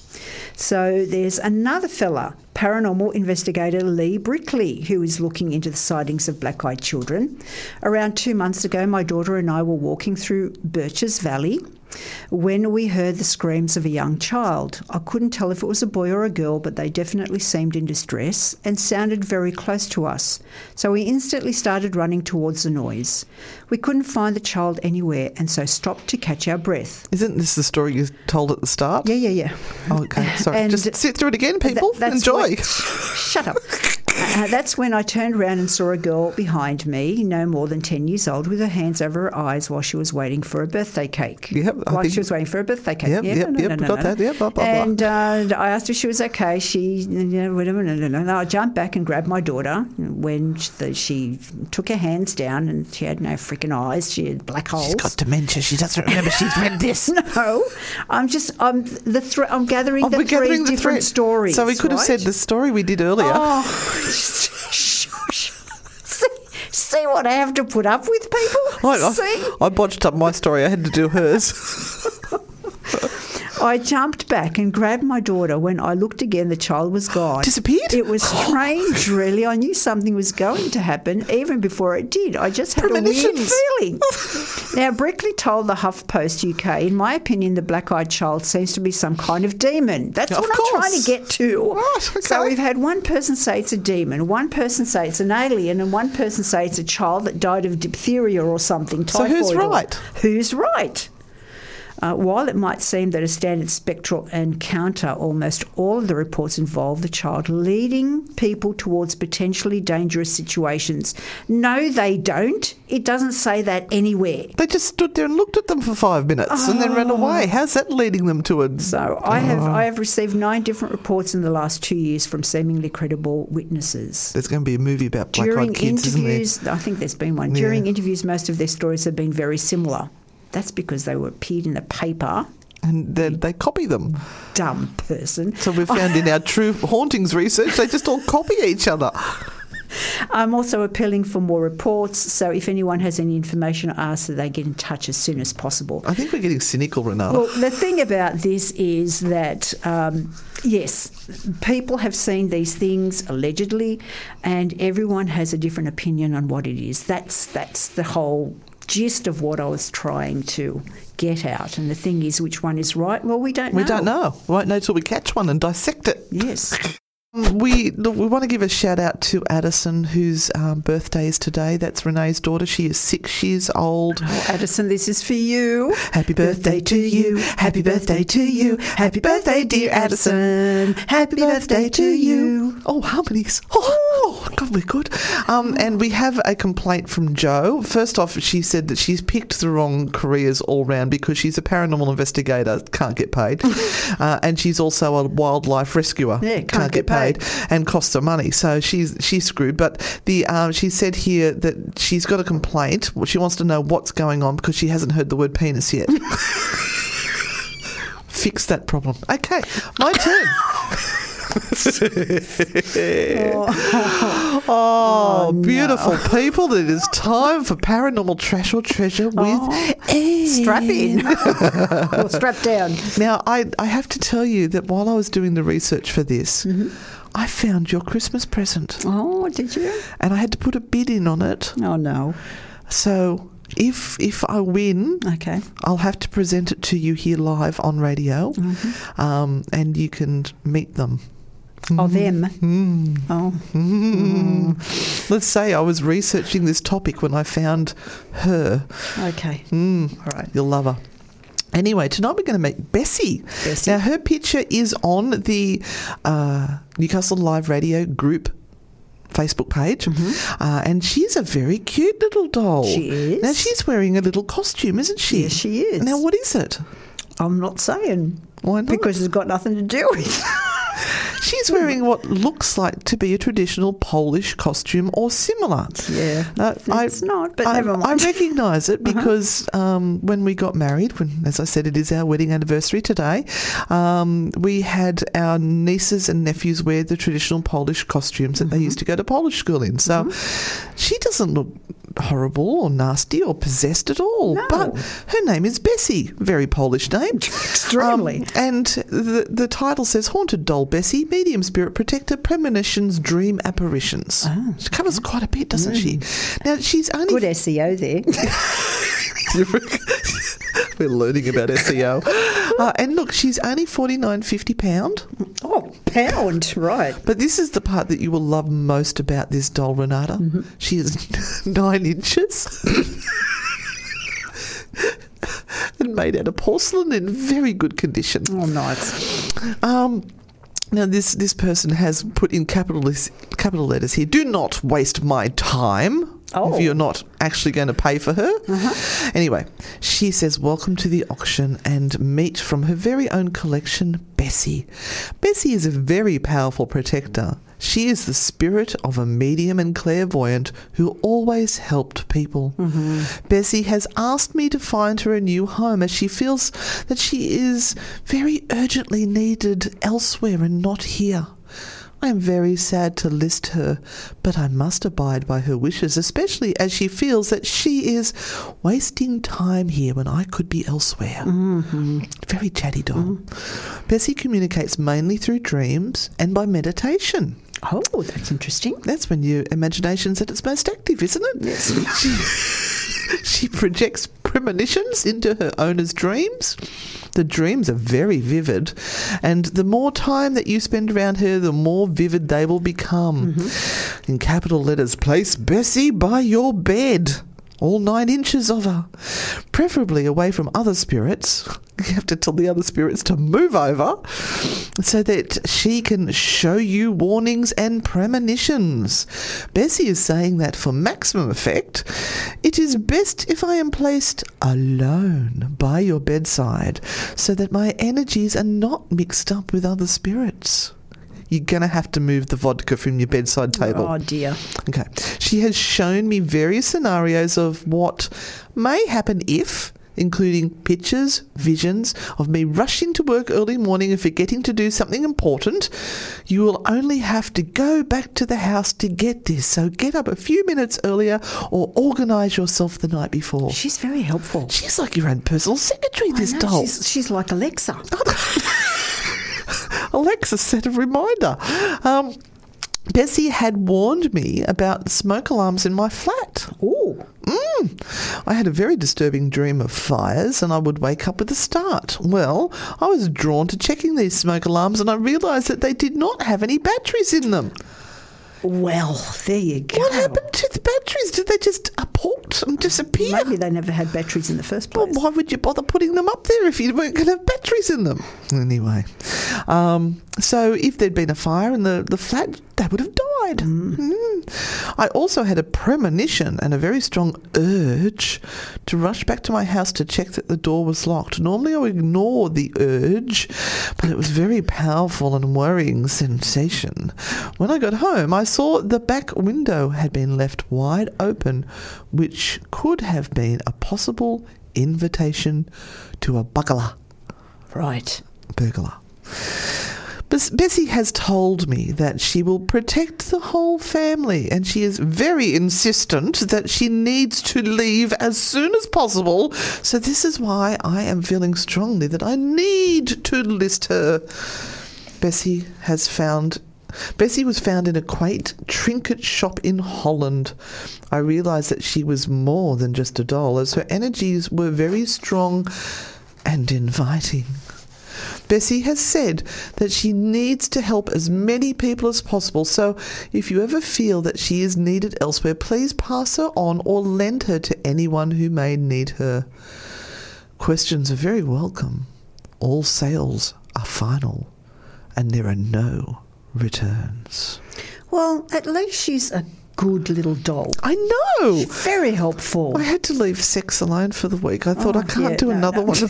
So there's another fella, paranormal investigator Lee Brickley, who is looking into the sightings of black eyed children. Around two months ago, my daughter and I were walking through Birches Valley when we heard the screams of a young child. I couldn't tell if it was a boy or a girl, but they definitely seemed in distress and sounded very close to us. So we instantly started running towards the noise. We couldn't find the child anywhere and so stopped to catch our breath. Isn't this the story you told at the start? Yeah, yeah, yeah. Oh, okay, sorry. Just sit through it again, people. That's Enjoy. when- shut up. Uh, that's when I turned around and saw a girl behind me, no more than 10 years old, with her hands over her eyes while she was waiting for a birthday cake. Yep, While think- she was waiting for a birthday cake. Yep, yeah, yep, no, yep, no, no, got that, yep, blah, blah. And uh, I asked her if she was okay. She, you know. I jumped back and grabbed my daughter when she, the, she took her hands down and she had no freaking eyes. She had black holes. She's got dementia. She doesn't remember she's read this. no, I'm just I'm the thre- I'm gathering Oh, the three gathering the different thread. stories. So we could have said the story we did earlier. Oh. see, what I have to put up with, people. I, see, I, I botched up my story. I had to do hers. I jumped back and grabbed my daughter. When I looked again, the child was gone. Disappeared? It was oh. strange, really. I knew something was going to happen even before it did. I just had a weird feeling. now, Brickley told the HuffPost UK, in my opinion, the black-eyed child seems to be some kind of demon. That's what I'm trying to get to. Right, So we've had one person say it's a demon, one person say it's an alien, and one person say it's a child that died of diphtheria or something. So who's typhoid or- right? Who's right? Uh, while it might seem that a standard spectral encounter, almost all of the reports involve the child leading people towards potentially dangerous situations. No, they don't. It doesn't say that anywhere. they just stood there and looked at them for five minutes and then ran away. How's that leading them to a. So I have Oh. I have received nine different reports in the last two years from seemingly credible witnesses. There's going to be a movie about black During eyed kids, isn't there? I think there's been one. Yeah. During interviews, most of their stories have been very similar. That's because they were appeared in the paper. And then they copy them. Dumb person. So we found in our true hauntings research, they just all copy each other. I'm also appealing for more reports. So if anyone has any information, I ask that they get in touch as soon as possible. I think we're getting cynical, Renata. Well, the thing about this is that, um, yes, people have seen these things allegedly, and everyone has a different opinion on what it is. That's that's the whole gist of what I was trying to get out. And the thing is, which one is right? Well, we don't know. we don't know. We won't know till we catch one and dissect it. Yes. We look, we want to give a shout out to Addison, whose um, birthday is today. That's Renee's daughter. She is six years old. Oh, Addison, this is for you. Happy birthday to you. Happy birthday to you. Happy birthday, dear Addison. Happy birthday to you. Oh, harmonies. Oh, God, we're good. Um, and we have a complaint from Joe. First off, she said that she's picked the wrong careers all round because she's a paranormal investigator, can't get paid, uh, and she's also a wildlife rescuer, Yeah, can't get paid. And costs her money. So she's she's screwed. But the um, she said here that she's got a complaint. She wants to know what's going on because she hasn't heard the word penis yet. Fix that problem. Okay, my turn. oh, beautiful people! It is time for paranormal trash or treasure with Anne. Strap in. or strap down. Now, I, I have to tell you that while I was doing the research for this, I found your Christmas present Oh, did you? and I had to put a bid in on it. Oh, no. So if if I win, Okay. I'll have to present it to you here live on radio, Mm-hmm. um, and you can meet them. Oh, them. Mm. Oh, Mm. Let's say I was researching this topic when I found her. okay. Mm. All right. You'll love her. Anyway, tonight we're going to meet Bessie. Bessie. Now, her picture is on the uh, Newcastle Live Radio group Facebook page, uh, and she's a very cute little doll. Mm-hmm. She is. Now, she's wearing a little costume, isn't she? Yes, she is. Now, what is it? I'm not saying. Why not? Because it's got nothing to do with. She's wearing what looks like to be a traditional Polish costume or similar. Yeah. Uh, It's not, but I, never mind. Uh-huh. recognise it because um, when we got married, when, as I said, it is our wedding anniversary today, um, we had our nieces and nephews wear the traditional Polish costumes that they Mm-hmm. used to go to Polish school in. So she doesn't look horrible or nasty or possessed at all. No. But her name is Bessie, very Polish name. Extremely. Um, and the, the title says Haunted Doll Bessie, Medium Spirit Protector, Premonitions, Dream Apparitions. Ah, she covers quite a bit, doesn't she? Hmm. Now, she's only. Good SEO there. We're learning about SEO. Uh, and look, she's only forty nine fifty pound. oh, pound. Right. But this is the part that you will love most about this doll, Renata. Mm-hmm. She is nine inches. and made out of porcelain in very good condition. Oh, nice. Um, now, this, this person has put in capital, capital letters here do not waste my time. Oh. If you're not actually going to pay for her. Uh-huh. Anyway, she says, Welcome to the auction and meet from her very own collection, Bessie. Bessie is a very powerful protector. She is the spirit of a medium and clairvoyant who always helped people. Mm-hmm. Bessie has asked me to find her a new home as she feels that she is very urgently needed elsewhere and not here. I am very sad to list her, but I must abide by her wishes, especially as she feels that she is wasting time here when I could be elsewhere. Mm-hmm. Very chatty doll. Mm-hmm. Bessie communicates mainly through dreams and by meditation. Oh, that's interesting. That's when your imagination's at its most active, isn't it? Yes. She, she projects premonitions into her owner's dreams. The dreams are very vivid, and the more time that you spend around her, the more vivid they will become. Mm-hmm. In capital letters, place Bessie by your bed. All nine inches of her. Preferably away from other spirits. You have to tell the other spirits to move over so that she can show you warnings and premonitions. Bessie is saying that for maximum effect, it is best if I am placed alone by your bedside so that my energies are not mixed up with other spirits. You're going to have to move the vodka from your bedside table. Oh, dear. Okay. She has shown me various scenarios of what may happen if, including pictures, visions of me rushing to work early morning and forgetting to do something important. You will only have to go back to the house to get this. So get up a few minutes earlier or organise yourself the night before. She's very helpful. She's like your own personal secretary, I this know, doll. She's, she's like Alexa. Alexa set a reminder. Um, Bessie had warned me about smoke alarms in my flat. Oh, Mm. I had a very disturbing dream of fires and I would wake up with a start. Well, I was drawn to checking these smoke alarms and I realised that they did not have any batteries in them. Well, there you go. What happened to the batteries? Did they just apport and disappear? Maybe they never had batteries in the first Well, place. why would you bother putting them up there if you weren't going to have batteries in them? Anyway, um, so if there'd been a fire in the, the flat, they would have died. Mm. I also had a premonition and a very strong urge to rush back to my house to check that the door was locked. Normally I would ignore the urge, but it was a very powerful and worrying sensation. When I got home, I saw the back window had been left wide open, which could have been a possible invitation to a burglar. Right. Burglar. Bessie has told me that she will protect the whole family, and she is very insistent that she needs to leave as soon as possible. So, this is why I am feeling strongly that I need to list her. Bessie has found Bessie was found in a quaint trinket shop in Holland. I realised that she was more than just a doll, as her energies were very strong and inviting. Bessie has said that she needs to help as many people as possible, so if you ever feel that she is needed elsewhere, please pass her on or lend her to anyone who may need her. Questions are very welcome. All sales are final, and there are no returns. Well, at least she's a good little doll. I know. Very helpful. I had to leave sex alone for the week. I thought Oh, I can't yeah, do no, another no. one.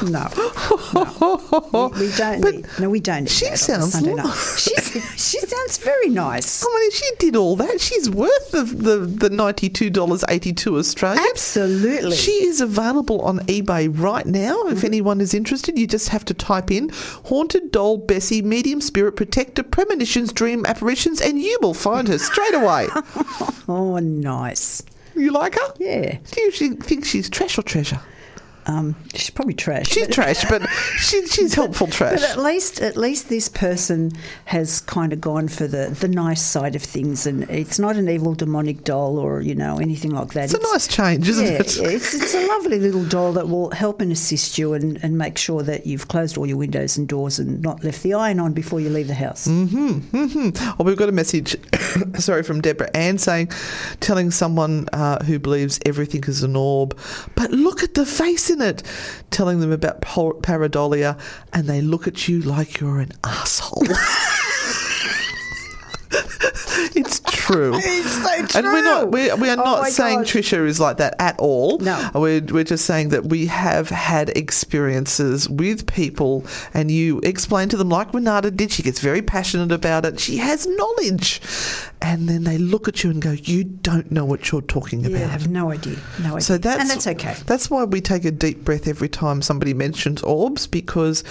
No, no. We, we don't But. No, we don't she sounds Sunday lo- night. She's, she sounds very nice. I mean, if she did all that, she's worth the the, the ninety two dollars eighty two Australian. Absolutely. She is available on eBay right now. Mm-hmm. If anyone is interested, you just have to type in "haunted doll Bessie medium spirit protector premonitions dream apparitions" and you will find her straight away. oh, nice. you like her? Yeah. Do you think she's trash or treasure? Um, she's probably trash. She's trash, but she, she's helpful trash. But at least, at least this person has kind of gone for the, the nice side of things, and it's not an evil demonic doll or you know anything like that. It's a nice change, isn't yeah, it? yeah, it's, it's a lovely little doll that will help and assist you and, and make sure that you've closed all your windows and doors and not left the iron on before you leave the house. Mhm, mhm. Oh, we've got a message, sorry, from Deborah Ann saying, telling someone uh, who believes everything is an orb, but look at the face in it, telling them about par- and they look at you like you're an asshole. it's true. It's so And we're not we, we are Oh not saying gosh. Trisha is like that at all. No. We're, we're just saying that we have had experiences with people and you explain to them like Renata did. She gets very passionate about it. She has knowledge. And then they look at you and go, You don't know what you're talking Yeah, I have no idea. No idea. So that's and that's okay. That's why we take a deep breath every time somebody mentions orbs because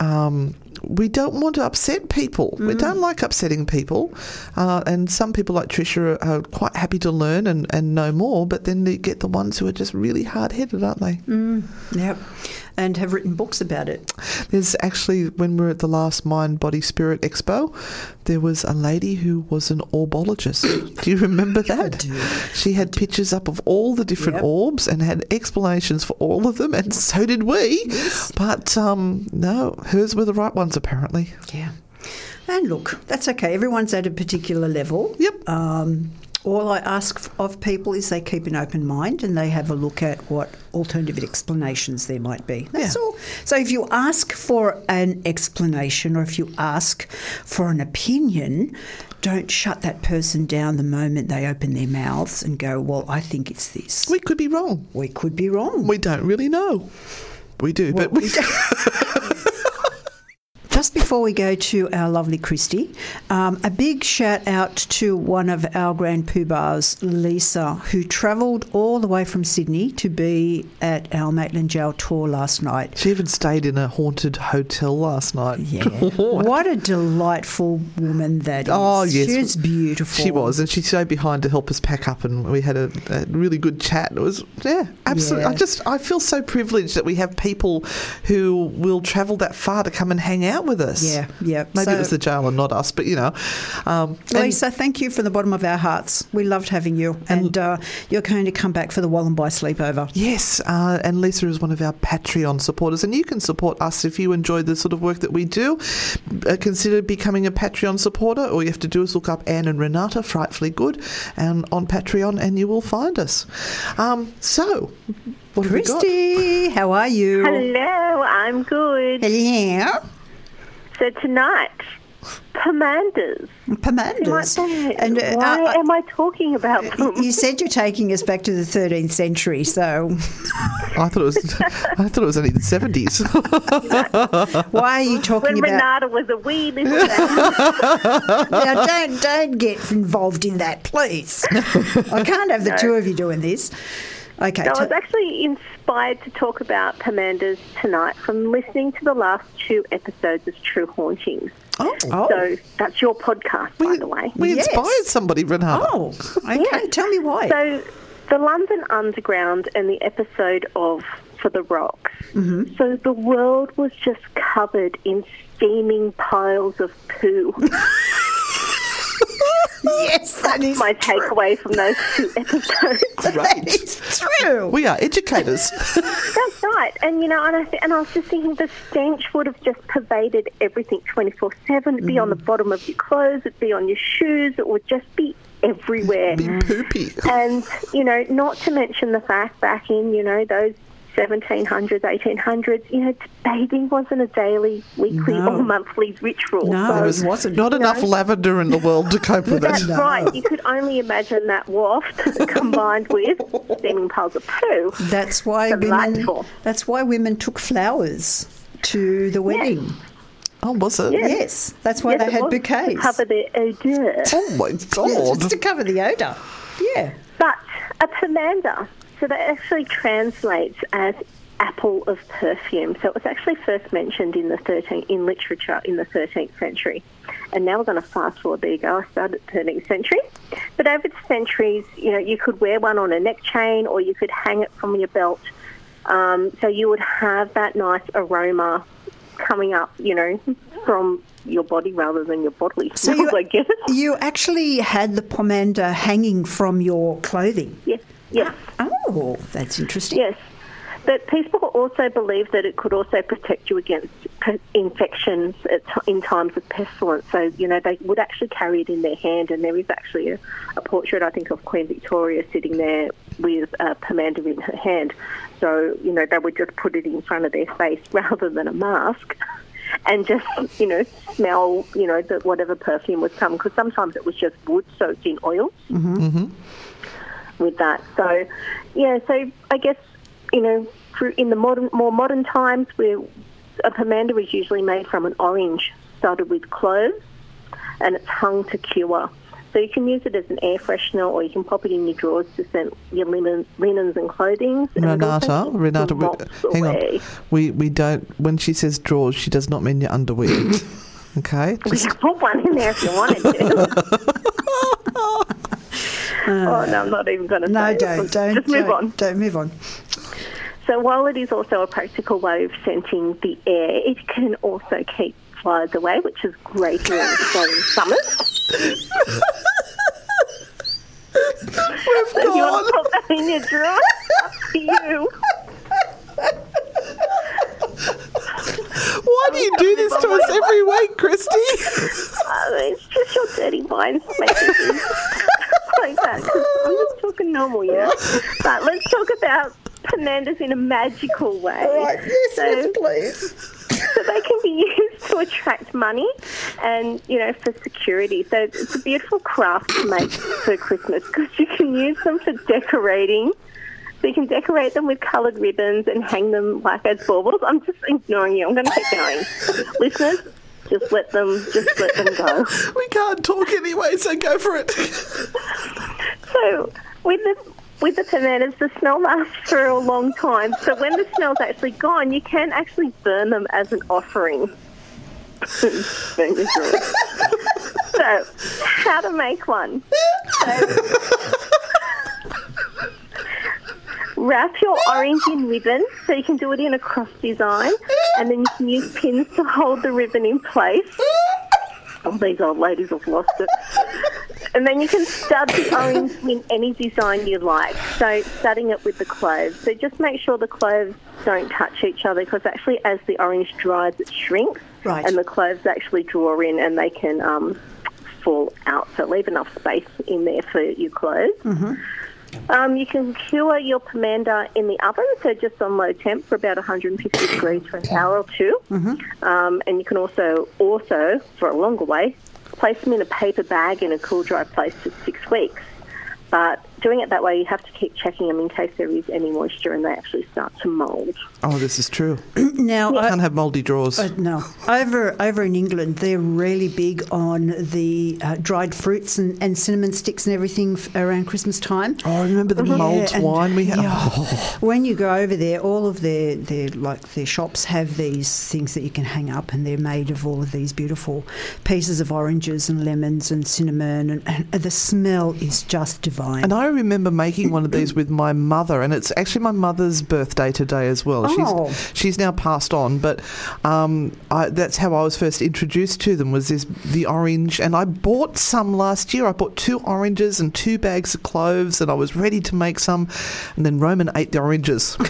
um, we don't want to upset people. Mm. We don't like upsetting people, uh, and some people like Trisha are, are quite happy to learn and, and know more. But then you get the ones who are just really hard headed, aren't they? Mm. Yep. And have written books about it. There's actually when we were at the last Mind Body Spirit Expo, there was a lady who was an orbologist. do you remember that? do. She had pictures up of all the different Yep. orbs and had explanations for all of them, and so did we. But um, no, hers were the right ones apparently. Yeah. And look, that's okay. Everyone's at a particular level. Yep. Um, all I ask of people is they keep an open mind and they have a look at what alternative explanations there might be. That's Yeah. all. So if you ask for an explanation or if you ask for an opinion, don't shut that person down the moment they open their mouths and go, Well, I think it's this. We could be wrong. We could be wrong. We don't really know. We do, but we, Just before we go to our lovely Christy, um, a big shout out to one of our grand poobahs, Lisa, who travelled all the way from Sydney to be at our Maitland Gaol tour last night. she even stayed in a haunted hotel last night. Yeah. what a delightful woman that is. Oh, yes. She was beautiful. She was, and she stayed behind to help us pack up, and we had a, a really good chat. It was, yeah, absolutely. I just, I feel so privileged that we have people who will travel that far to come and hang out with us. Yeah, yeah. Maybe So- it was the jail and not us, but you know. Um, and- Lisa, thank you from the bottom of our hearts. We loved having you. And uh, you're going to come back for the Wallenby sleepover. Yes, uh, and Lisa is one of our Patreon supporters, and you can support us if you enjoy the sort of work that we do. Uh, consider becoming a Patreon supporter. All you have to do is look up Anne and Renata, Frightfully Good, and on Patreon, and you will find us. Um, so, what have we got? Christy, how are you? Hello, I'm good. Hello. So tonight, Pomanders. Pomanders. And uh, why uh, am I talking about them? you said you're taking us back to the 13th century, so I thought it was. I thought it was only the seventies. why are you talking about when about? Renata was a wee little baby. now, don't don't get involved in that, please. I can't have the two of you doing this. Okay. So I t- was actually inspired to talk about Pomanders tonight from listening to the last two episodes of True Hauntings. oh, oh. So oh. that's your podcast, by the way. we Yes. inspired somebody, Renata. oh, okay. Tell me why. So, the London Underground and the episode of for the rocks. Mm-hmm. So the world was just covered in steaming piles of poo. Yes, that is My takeaway from those two episodes. that is true. We are educators. That's right. And you know, and I, th- and I was just thinking the stench would have just pervaded everything 24 7. It'd be on the mm. bottom of your clothes, it'd be on your shoes, it would just be everywhere. Be poopy. And, you know, not to mention the fact back in, you know, those 1700s, 1800s, you know, bathing wasn't a daily, weekly, No. or monthly ritual. No, So it was- wasn't. Not enough lavender in the world to cope with that's it. No. right. You could only imagine that waft combined with steaming piles of poo. That's why women. That's why women took flowers to the wedding. Oh, was it? Yeah. Yes, that's why Yes, they it had was to bouquets. cover their odor. Oh my Yeah, god. just to cover the odour. Yeah. But a pomander, so that actually translates as apple of perfume. So it was actually first mentioned in the 13th in literature in the 13th century. And now we're going to fast forward. There you go. I started 13th century. But over the centuries, you know, you could wear one on a neck chain or you could hang it from your belt. Um, so you would have that nice aroma coming up, you know, from your body rather than your bodily So smells, you, I guess. you actually had the pomander hanging from your clothing. Yes, yes. Oh, that's interesting. Yes. But people also believe that it could also protect you against infections at t- in times of pestilence. So, you know, they would actually carry it in their hand. And there is actually a, a portrait, I think, of Queen Victoria sitting there with a pomander in her hand. So, you know, they would just put it in front of their face rather than a mask. And just, you know, smell, you know, the, whatever perfume was coming. Because sometimes it was just wood soaked in oil mm-hmm. Mm-hmm. With that. So, yeah, so I guess, you know, in the modern, more modern times where a pomander is usually made from an orange started with cloves and it's hung to cure. So you can use it as an air freshener or you can pop it in your drawers to scent your linen, linens and clothing. And it also Renata, Renata, we, hang away. on. We we don't. When she says drawers, she does not mean your underwear. okay, We just could put one in there if you wanted to. oh, no, I'm not even going to No, don't, don't, Just move don't, on. don't move on. So while it is also a practical way of scenting the air, it can also keep flies away, which is great in Australian summers. so you want to pop that in your drawer? Up to you. why do you do this to us every week, Christy? Uh, it's just your dirty minds making like that. I'm just talking normal, yeah. But let's talk about pomanders in a magical way. yes, So- yes, please. so they can be used to attract money and you know for security so it's a beautiful craft to make for christmas because you can use them for decorating so you can decorate them with coloured ribbons and hang them like as baubles i'm just ignoring you i'm going to keep going listeners just let them just let them go we can't talk anyway, so go for it. So with the with the tomatoes, the smell lasts for a long time. So when the smell's actually gone, you can actually burn them as an offering. Burn your drawers. so how to make one? So, wrap your orange in ribbon, so you can do it in a cross design, and then you can use pins to hold the ribbon in place. Oh, these old ladies have lost it. And then you can stud the orange in any design you like. So studding it with the cloves. So just make sure the cloves don't touch each other because actually as the orange dries it shrinks. Right. And the cloves actually draw in and they can um, fall out. So leave enough space in there for your cloves. Um, you can cure your pomander in the oven, so just on low temp for about 150 degrees for an hour or 2 Um, and you can also, also for a longer way, place them in a paper bag in a cool, dry place for six weeks. But doing it that way, you have to keep checking them in case there is any moisture and they actually start to mould. Oh, this is true. Now, I, Can't have mouldy drawers. Uh, no, over over in England, they're really big on the uh, dried fruits and, and cinnamon sticks and everything f- around Christmas time. oh, I remember the mulled Yeah, wine we had. yeah. Oh. When you go over there, all of their, their like their shops have these things that you can hang up, and they're made of all of these beautiful pieces of oranges and lemons and cinnamon, and, and the smell is just divine. And I remember making one of these with my mother, and it's actually my mother's birthday today as well. Oh. She's she's now passed on, but um, I, that's how I was first introduced to them. Was this the orange? And I bought some last year. I bought two oranges and two bags of cloves, and I was ready to make some. And then Roman ate the oranges.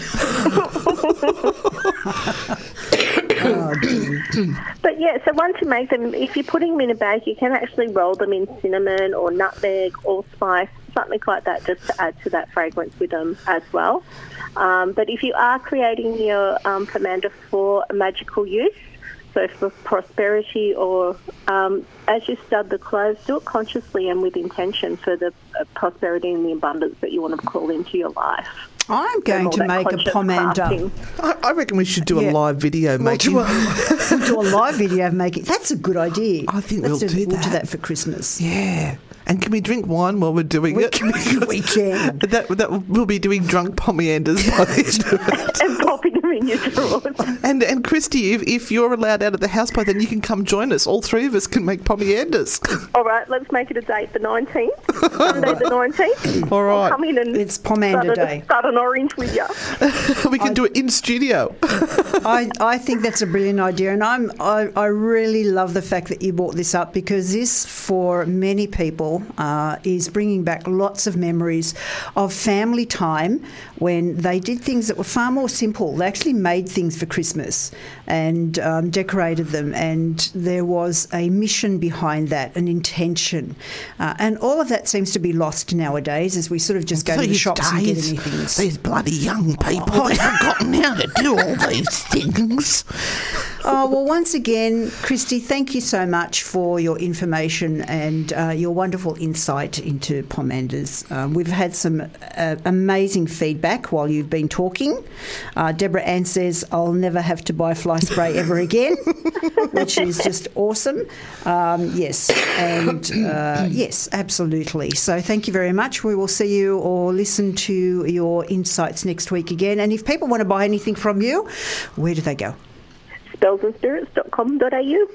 Oh. But yeah, so once you make them, if you're putting them in a bag, you can actually roll them in cinnamon or nutmeg, allspice, something like that, just to add to that fragrance with them as well. Um, but if you are creating your um, pomander for a magical use, so for prosperity or um, as you stud the clothes, do it consciously and with intention for the uh, prosperity and the abundance that you want to call into your life. I'm going to make a conscious pomander. I, I reckon we should do Yeah. a live video We'll making. do, a, we'll do a live video of making. That's a good idea. I think Let's we'll do We'll do that. that for Christmas. yeah. And can we drink wine while we're doing We it? can. we can. That, that we'll be doing drunk pomeanders by the end of it. and popping them in your drawers. And and Christy, if, if you're allowed out of the house by then, you can come join us. All three of us can make pomeanders. All right, let's make it a date, the 19th, Sunday the 19th. All right. I'll come in and It's Pomander start, Day. A, start an orange with you. we can do it in studio. I, I think that's a brilliant idea, and I'm I, I really love the fact that you brought this up because this, for many people, uh, is bringing back lots of memories of family time when they did things that were far more simple. They actually made things for Christmas and um, decorated them, and there was a mission behind that, an intention, uh, and all of that seems to be lost nowadays as we sort of just go to the These shops and get days, anything. These bloody young people, they've forgotten how to do all these things. Oh, well, once again, Christy, thank you so much for your information and uh, your wonderful insight into pomanders. Um, we've had some uh, amazing feedback while you've been talking. Uh, Deborah Ann says, I'll never have to buy fly spray ever again, which is just awesome. Um, yes, and uh, yes, absolutely. So thank you very much. We will see you or listen to your insights next week again. And if people want to buy anything from you, where do they go? Spellsandspirits.com.au.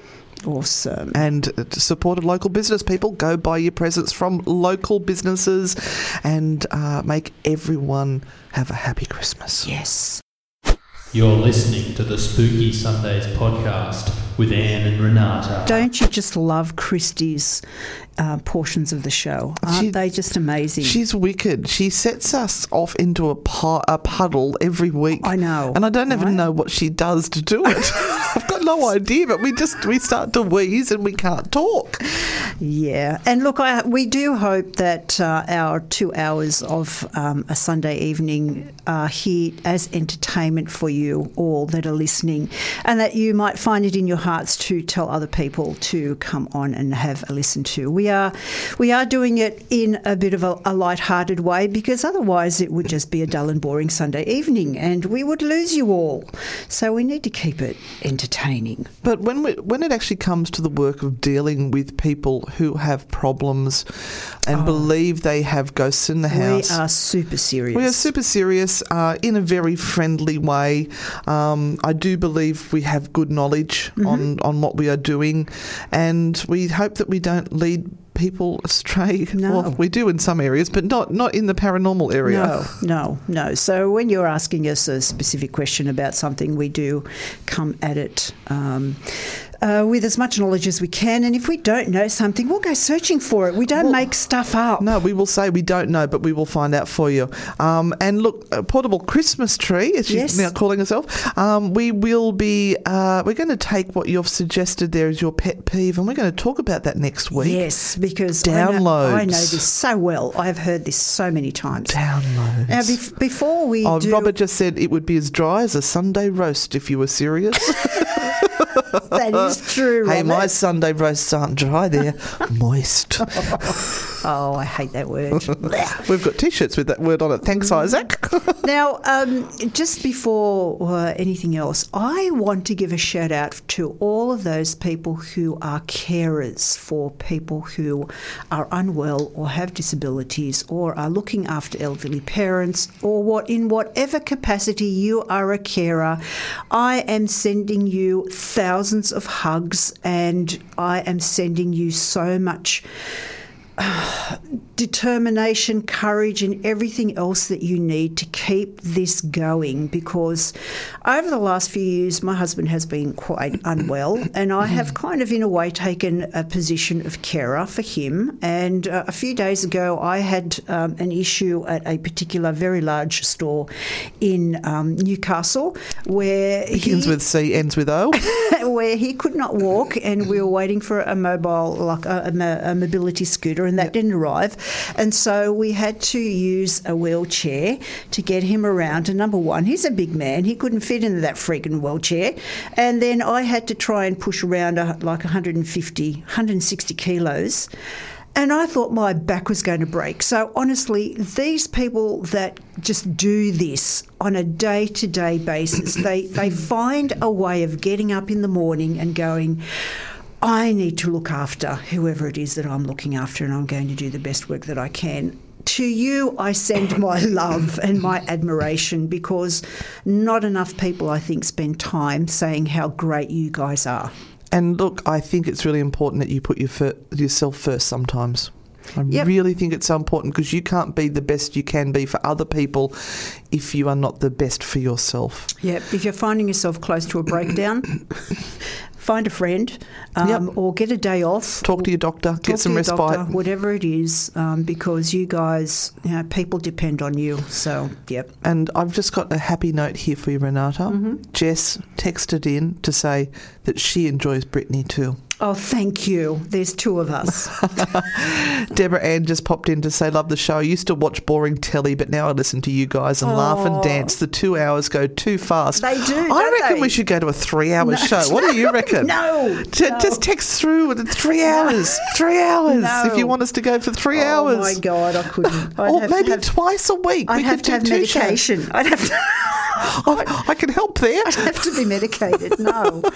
Awesome. And uh, to support a local business, people go buy your presents from local businesses and uh, make everyone have a happy Christmas. Yes. You're listening to the Spooky Sundays podcast with Anne and Renata. Don't you just love Christy's uh, portions of the show? Aren't She- they just amazing? She's wicked. She sets us off into a, pu- a puddle every week. I know. And I don't even know what she does to do it. I've got no idea, but we just we start to wheeze and we can't talk. yeah. And look, I, we do hope that uh, our two hours of um, a Sunday evening are here as entertainment for you all that are listening, and that you might find it in your hearts to tell other people to come on and have a listen to. We are we are doing it in a bit of a, a light-hearted way because otherwise it would just be a dull and boring Sunday evening, and we would lose you all. So we need to keep it entertaining. But when we, when it actually comes to the work of dealing with people who have problems and believe they have ghosts in the house, Oh. We are super serious. We are super serious uh, in a very friendly way. Um, I do believe we have good knowledge Mm-hmm. on, on what we are doing, and we hope that we don't lead people astray. No. Well, we do in some areas, but not not in the paranormal area. No, no, no. So when you're asking us a specific question about something, we do come at it um, uh, with as much knowledge as we can. And if we don't know something, we'll go searching for it. We don't make stuff up. No, we will say we don't know, but we will find out for you. Um, and look, a portable Christmas tree, as she's Yes. now calling herself. Um, we will be. Uh, we're going to take what you've suggested there as your pet peeve, and we're going to talk about that next week. Yes, because I know, I know this so well. I've heard this so many times. Downloads. Now, bef- before we Oh, do, Robert just said it would be as dry as a Sunday roast if you were serious. that is true. hey, Robert. my Sunday roasts aren't dry; they're moist. oh, I hate that word. We've got T-shirts with that word on it. Thanks, Isaac. Now, um, just before uh, anything else, I want to give a shout out to all of those people who are carers for people who are unwell or have disabilities or are looking after elderly parents or what in whatever capacity you are a carer. I am sending you thousands of hugs and I am sending you so much determination, courage, and everything else that you need to keep this going. Because over the last few years, my husband has been quite unwell, and I have kind of, in a way, taken a position of carer for him. And uh, a few days ago, I had um, an issue at a particular very large store in um, Newcastle where Begins he, with C, ends with O. where he could not walk, and we were waiting for a mobile, like a, a a mobility scooter, and that didn't arrive. And so we had to use a wheelchair to get him around. And number one, he's a big man; he couldn't fit into that freaking wheelchair. And then I had to try and push around uh, a, like 150, 160 kilos. And I thought my back was going to break. So, honestly, these people that just do this on a day to day basis, they, they find a way of getting up in the morning and going, I need to look after whoever it is that I'm looking after, and I'm going to do the best work that I can. To you, I send my love and my admiration because not enough people, I think, spend time saying how great you guys are. And look, I think it's really important that you put your fir- yourself first sometimes. I Yep. really think it's so important because you can't be the best you can be for other people if you are not the best for yourself. Yep. If you're finding yourself close to a breakdown, find a friend um, Yep. or get a day off. Talk to your doctor, Talk get to some your respite. doctor, whatever it is, um, because you guys, you know, people depend on you. So, yep. And I've just got a happy note here for you, Renata. Mm-hmm. Jess texted in to say that she enjoys Brittany too. Oh, thank you. There's two of us. Deborah Ann just popped in to say, Love the show. I used to watch boring telly, but now I listen to you guys and laugh and dance. The two hours go too fast. They do, I reckon they? we should go to a three hour show. What do you reckon? No, J- no. Just text through with three hours. Three hours. If you want us to go for three oh hours. Oh my God, I couldn't. I'd or have maybe to have, twice a week. I'd we have could to do have two shows. medication. I'd have to, I, I can help there. I'd have to be medicated. No.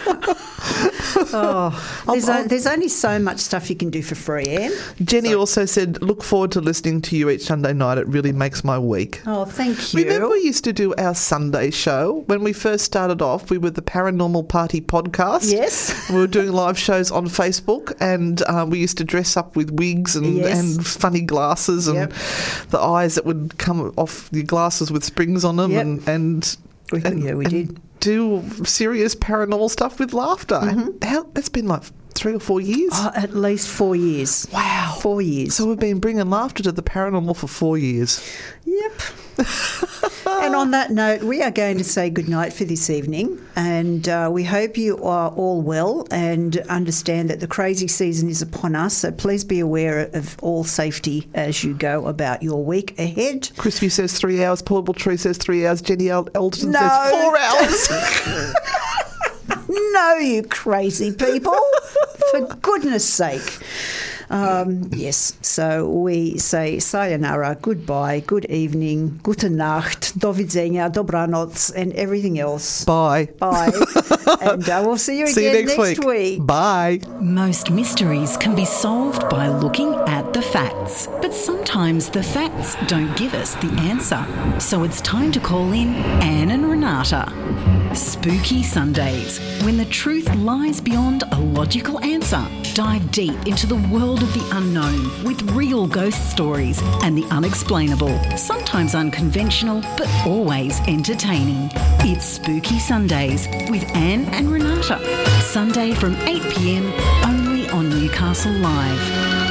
Oh, there's, o- there's only so much stuff you can do for free, Anne. Jenny also said, "Look forward to listening to you each Sunday night. It really makes my week." Oh, thank you. Remember, we used to do our Sunday show when we first started off. We were the Paranormal Party podcast. Yes. we were doing live shows on Facebook, and uh, we used to dress up with wigs and, Yes. and funny glasses, and Yep. the eyes that would come off your glasses with springs on them, Yep. and and, We- and yeah, we did. do serious paranormal stuff with laughter. And How, that's been like three or four years. Oh, at least four years. Wow. Four years. So we've been bringing laughter to the paranormal for four years. Yep. and on that note, we are going to say goodnight for this evening. And uh, we hope you are all well and understand that the crazy season is upon us. So please be aware of all safety as you go about your week ahead. Crispy says three hours. Portable Tree says three hours. Jenny El- Elton No. says four hours. No, you crazy people. For goodness sake. Um, yes, so we say sayonara, goodbye, good evening, gute Nacht, do widzenia, dobranoc, and everything else. Bye. Bye. and uh, we'll see you See you again next, next, week. week. Bye. Most mysteries can be solved by looking at the facts. But sometimes the facts don't give us the answer. So it's time to call in Anne and Renata. Spooky Sundays, when the truth lies beyond a logical answer. Dive deep into the world of the unknown with real ghost stories and the unexplainable. Sometimes unconventional, but always entertaining. It's Spooky Sundays with Anne and Renata. Sunday from 8 pm only on Newcastle Live.